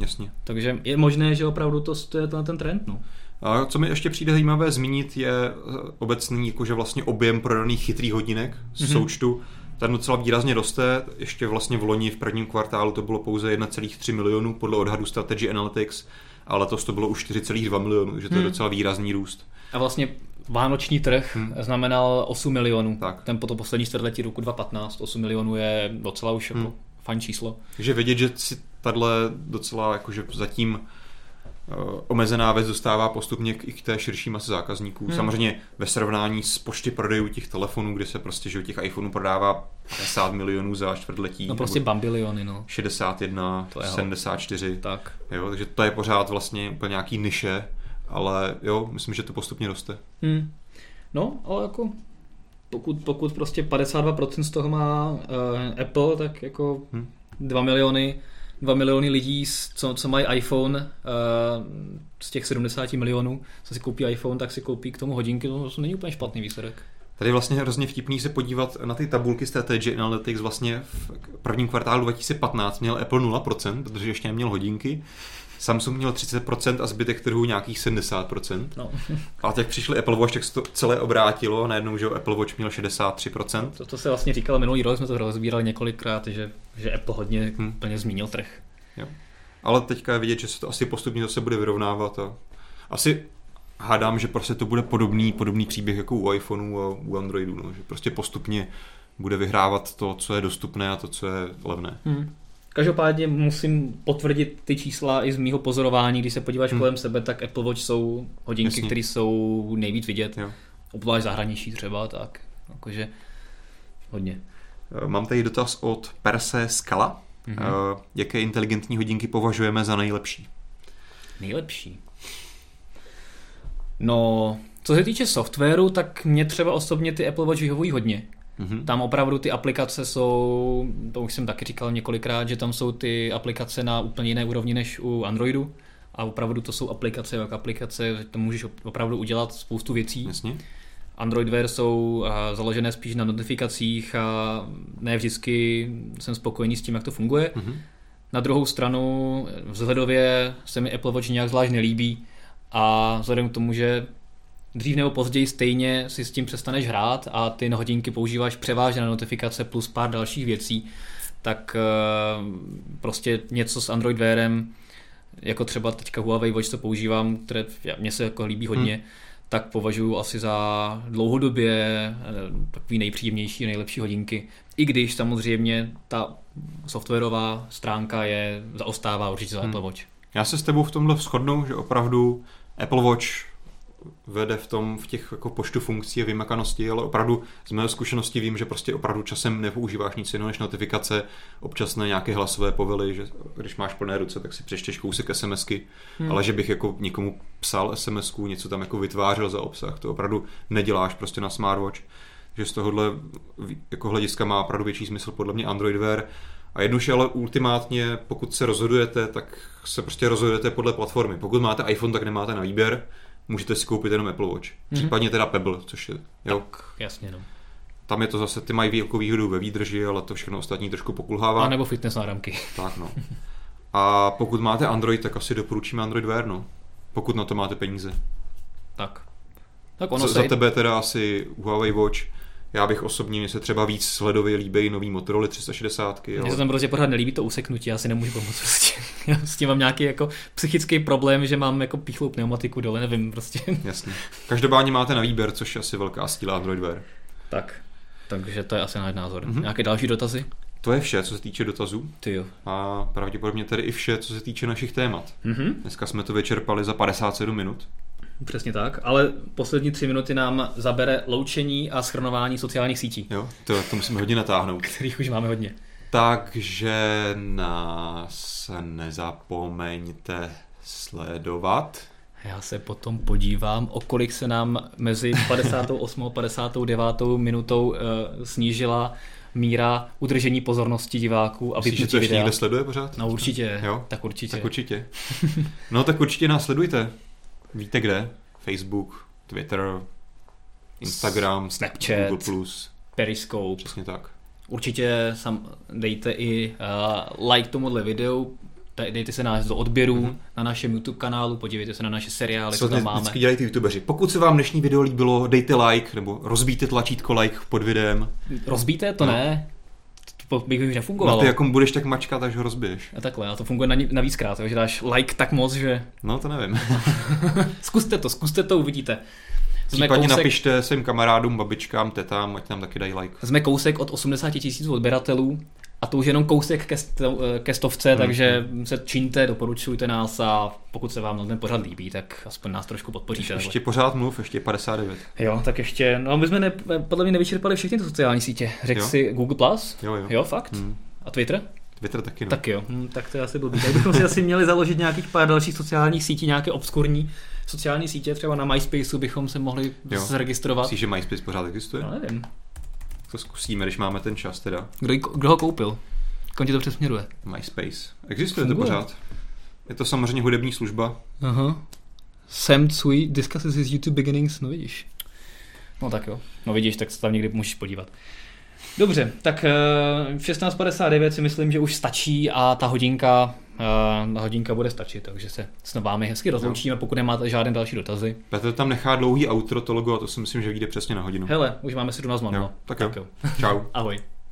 Jasně. Takže je možné, že opravdu to, to je ten trend. No. A co mi ještě přijde zajímavé zmínit, je eh, obecný jakože vlastně objem prodaných chytrých hodinek z mm-hmm. součtu. Ten docela výrazně roste, ještě vlastně v loni v prvním kvartálu to bylo pouze 1,3 milionů podle odhadu Strategy Analytics, a letos to bylo už 4,2 milionů, že to je hmm. docela výrazný růst. A vlastně vánoční trh hmm. znamenal 8 milionů. Tak. Ten po to poslední čtvrtletí roku 2015, 8 milionů je docela už jako hmm. fajn číslo. Takže vidět, že si tahle docela jakože zatím eh, omezená věc dostává postupně k, i k té širší mase zákazníků. Hmm. Samozřejmě ve srovnání s počty prodejů těch telefonů, kde se prostě, že těch iPhoneů prodává 50 milionů za čtvrtletí. No prostě bambiliony, no. 61, to je 74. Tak. Jo, takže to je pořád vlastně úplně nějaký niše, ale jo, myslím, že to postupně roste. Hmm. No, ale jako pokud, pokud prostě 52% z toho má uh, Apple, tak jako hmm. 2 miliony 2 miliony lidí, co, co mají iPhone, uh, z těch 70 milionů, co si koupí iPhone, tak si koupí k tomu hodinky, to, to není úplně špatný výsledek. Tady je vlastně hrozně vtipný se podívat na ty tabulky Strategy Analytics. Vlastně v prvním kvartálu 2015 měl Apple 0%, protože ještě neměl hodinky. Samsung měl 30% a zbytek trhu nějakých 70%. No. A jak přišli Apple Watch, tak se to celé obrátilo najednou, že Apple Watch měl 63%. To, to se vlastně říkalo minulý rok, jsme to rozbírali několikrát, že, že Apple hodně Hmm. hmm. plně zmínil trh. Jo. Ale teďka je vidět, že se to asi postupně zase bude vyrovnávat a asi hádám, že prostě to bude podobný, podobný příběh jako u iPhoneu a u Androidu, no, že prostě postupně bude vyhrávat to, co je dostupné a to, co je levné. Hmm. Každopádně musím potvrdit ty čísla i z mýho pozorování, když se podíváš Hmm. kolem sebe, tak Apple Watch jsou hodinky, které jsou nejvíc vidět. Jo. Obzvlášť zahraničí třeba, tak jakože hodně. Eh, Mám tady dotaz od Perse Skala. Mhm. Mm-hmm. Jaké inteligentní hodinky považujeme za nejlepší? Nejlepší. No, co se týče softwaru, tak mě třeba osobně ty Apple Watch vyhovují hodně. Mm-hmm. Tam opravdu ty aplikace jsou, to už jsem taky říkal několikrát, že tam jsou ty aplikace na úplně jiné úrovni než u Androidu. A opravdu to jsou aplikace jak aplikace, že to můžeš op- opravdu udělat spoustu věcí. Jasně. Android Wear jsou a, založené spíš na notifikacích a ne vždycky jsem spokojený s tím, jak to funguje. Mm-hmm. Na druhou stranu vzhledově se mi Apple Watch nějak zvlášť nelíbí a vzhledem k tomu, že dřív nebo později stejně si s tím přestaneš hrát a ty hodinky používáš převážně na notifikace plus pár dalších věcí, tak eh, prostě něco s Android Wearem, jako třeba teďka Huawei Watch, co používám, které mě se jako líbí hodně, hmm. tak považuji asi za dlouhodobě eh, takový nejpříjemnější, nejlepší hodinky. I když samozřejmě ta softwarová stránka je zaostává určitě za Hmm. Apple Watch. Já se s tebou v tomhle shodnu, že opravdu Apple Watch vede v tom v těch jako počtu funkcí a vymakanosti, ale opravdu z mé zkušenosti vím, že prostě opravdu časem nepoužíváš nic jiného než notifikace, občasné nějaké hlasové povely, že když máš plné ruce, tak si přečteš kousek SMSky, hmm. ale že bych jako někomu psal SMSku, něco tam jako vytvářel za obsah, to opravdu neděláš prostě na smartwatch, že z tohohle jako hlediska má opravdu větší smysl podle mě Android Wear, a jednoduše ale ultimátně, pokud se rozhodujete, tak se prostě rozhodujete podle platformy. Pokud máte iPhone, tak nemáte na výběr, můžete si koupit jenom Apple Watch. Případně teda Pebble, což je, jo. Tak, jasně no. Tam je to zase, ty mají velkou výhodu ve výdrži, ale to všechno ostatní trošku pokulhává. A nebo fitness náramky. Tak no. A pokud máte Android, tak asi doporučíme Android Wear, no. Pokud na to máte peníze. Tak. Tak ono Co, se... za tebe teda asi Huawei Watch. Já bych osobně, mně se třeba víc sledově líbí nový Motorola 360. Mně Ale... se tam prostě pořád nelíbí to useknutí, já si nemůžu pomoct prostě. Já s tím mám nějaký jako psychický problém, že mám jako píchlou pneumatiku dole, nevím prostě. Jasně. Každopádně máte na výběr, což je asi velká stíla Android Wear. Tak. Takže to je asi náš názor. Mhm. Mm-hmm. Nějaké další dotazy? To je vše, co se týče dotazů. Ty jo. A pravděpodobně tedy i vše, co se týče našich témat. Mhm. Dneska jsme to vyčerpali za 57 minut. Přesně tak, ale poslední tři minuty nám zabere loučení a schrnování sociálních sítí, Jo, to, to musíme hodně natáhnout. kterých už máme hodně. Takže nás nezapomeňte sledovat. Já se potom podívám, o kolik se nám mezi 58. a 59. minutou uh, snížila míra udržení pozornosti diváků a Myslíš, že to ještě videa. někde sleduje pořád? No určitě, Jo? tak určitě. Tak určitě. No tak určitě nás sledujte. Víte kde? Facebook, Twitter, Instagram, Snapchat. Google+. Periscope. Přesně tak. Určitě sam dejte i uh, like tomuhle videu, dej- dejte se nás do odběrů Mhm. mm-hmm. na našem YouTube kanálu, podívejte se na naše seriály, co Co tam máme. vždycky dělají ty youtubeři. Pokud se vám dnešní video líbilo, dejte like nebo rozbíjte tlačítko like pod videem. Rozbíte to No. ne? Bych už No nefungovalo. ty jako budeš tak mačkat, až ho rozbiješ. A takhle, a to funguje na, na víckrát, takže dáš like tak moc, že No to nevím. zkuste to, zkuste to, uvidíte. Jsme Případně kousek, napište svým kamarádům, babičkám, tetám, ať nám taky dají like. jsme kousek od 80 tisíc odběratelů a to už jenom kousek ke, sto, ke stovce, Hmm. takže se čiňte, doporučujte nás a pokud se vám ten pořad líbí, tak aspoň nás trošku podpoříte. Ještě pořád mluv, ještě 59. Jo, tak ještě, no my jsme ne, podle mě nevyčerpali všechny ty sociální sítě. Řekl Jo. si Google+? Plus? Jo, jo. Jo, fakt? Hmm. A Twitter? Twitter taky no. Tak jo, hm, tak to je asi blbý. Tak bychom si asi měli založit nějakých pár dalších sociálních sítí, nějaké obskurní sociální sítě, třeba na MySpaceu bychom se mohli Jo. zaregistrovat. Myslíš, že MySpace pořád existuje? No nevím. To zkusíme, když máme ten čas teda. Kdo, jí- kdo ho koupil? Kam ti to přesměruje? MySpace. Existuje Funguje. to pořád. Je to samozřejmě hudební služba. Aha. Sam Tsui discusses his YouTube beginnings, no vidíš. No tak jo, no vidíš, tak se tam někdy můžeš podívat. Dobře, tak v 16.59 si myslím, že už stačí a ta hodinka uh, hodinka bude stačit, takže se s vámi hezky rozloučíme, no. pokud nemáte žádné další dotazy. Petr tam nechá dlouhý outro to logo a to si myslím, že vyjde přesně na hodinu. Hele, už máme 17 minut. Tak, tak jo. Čau. Ahoj.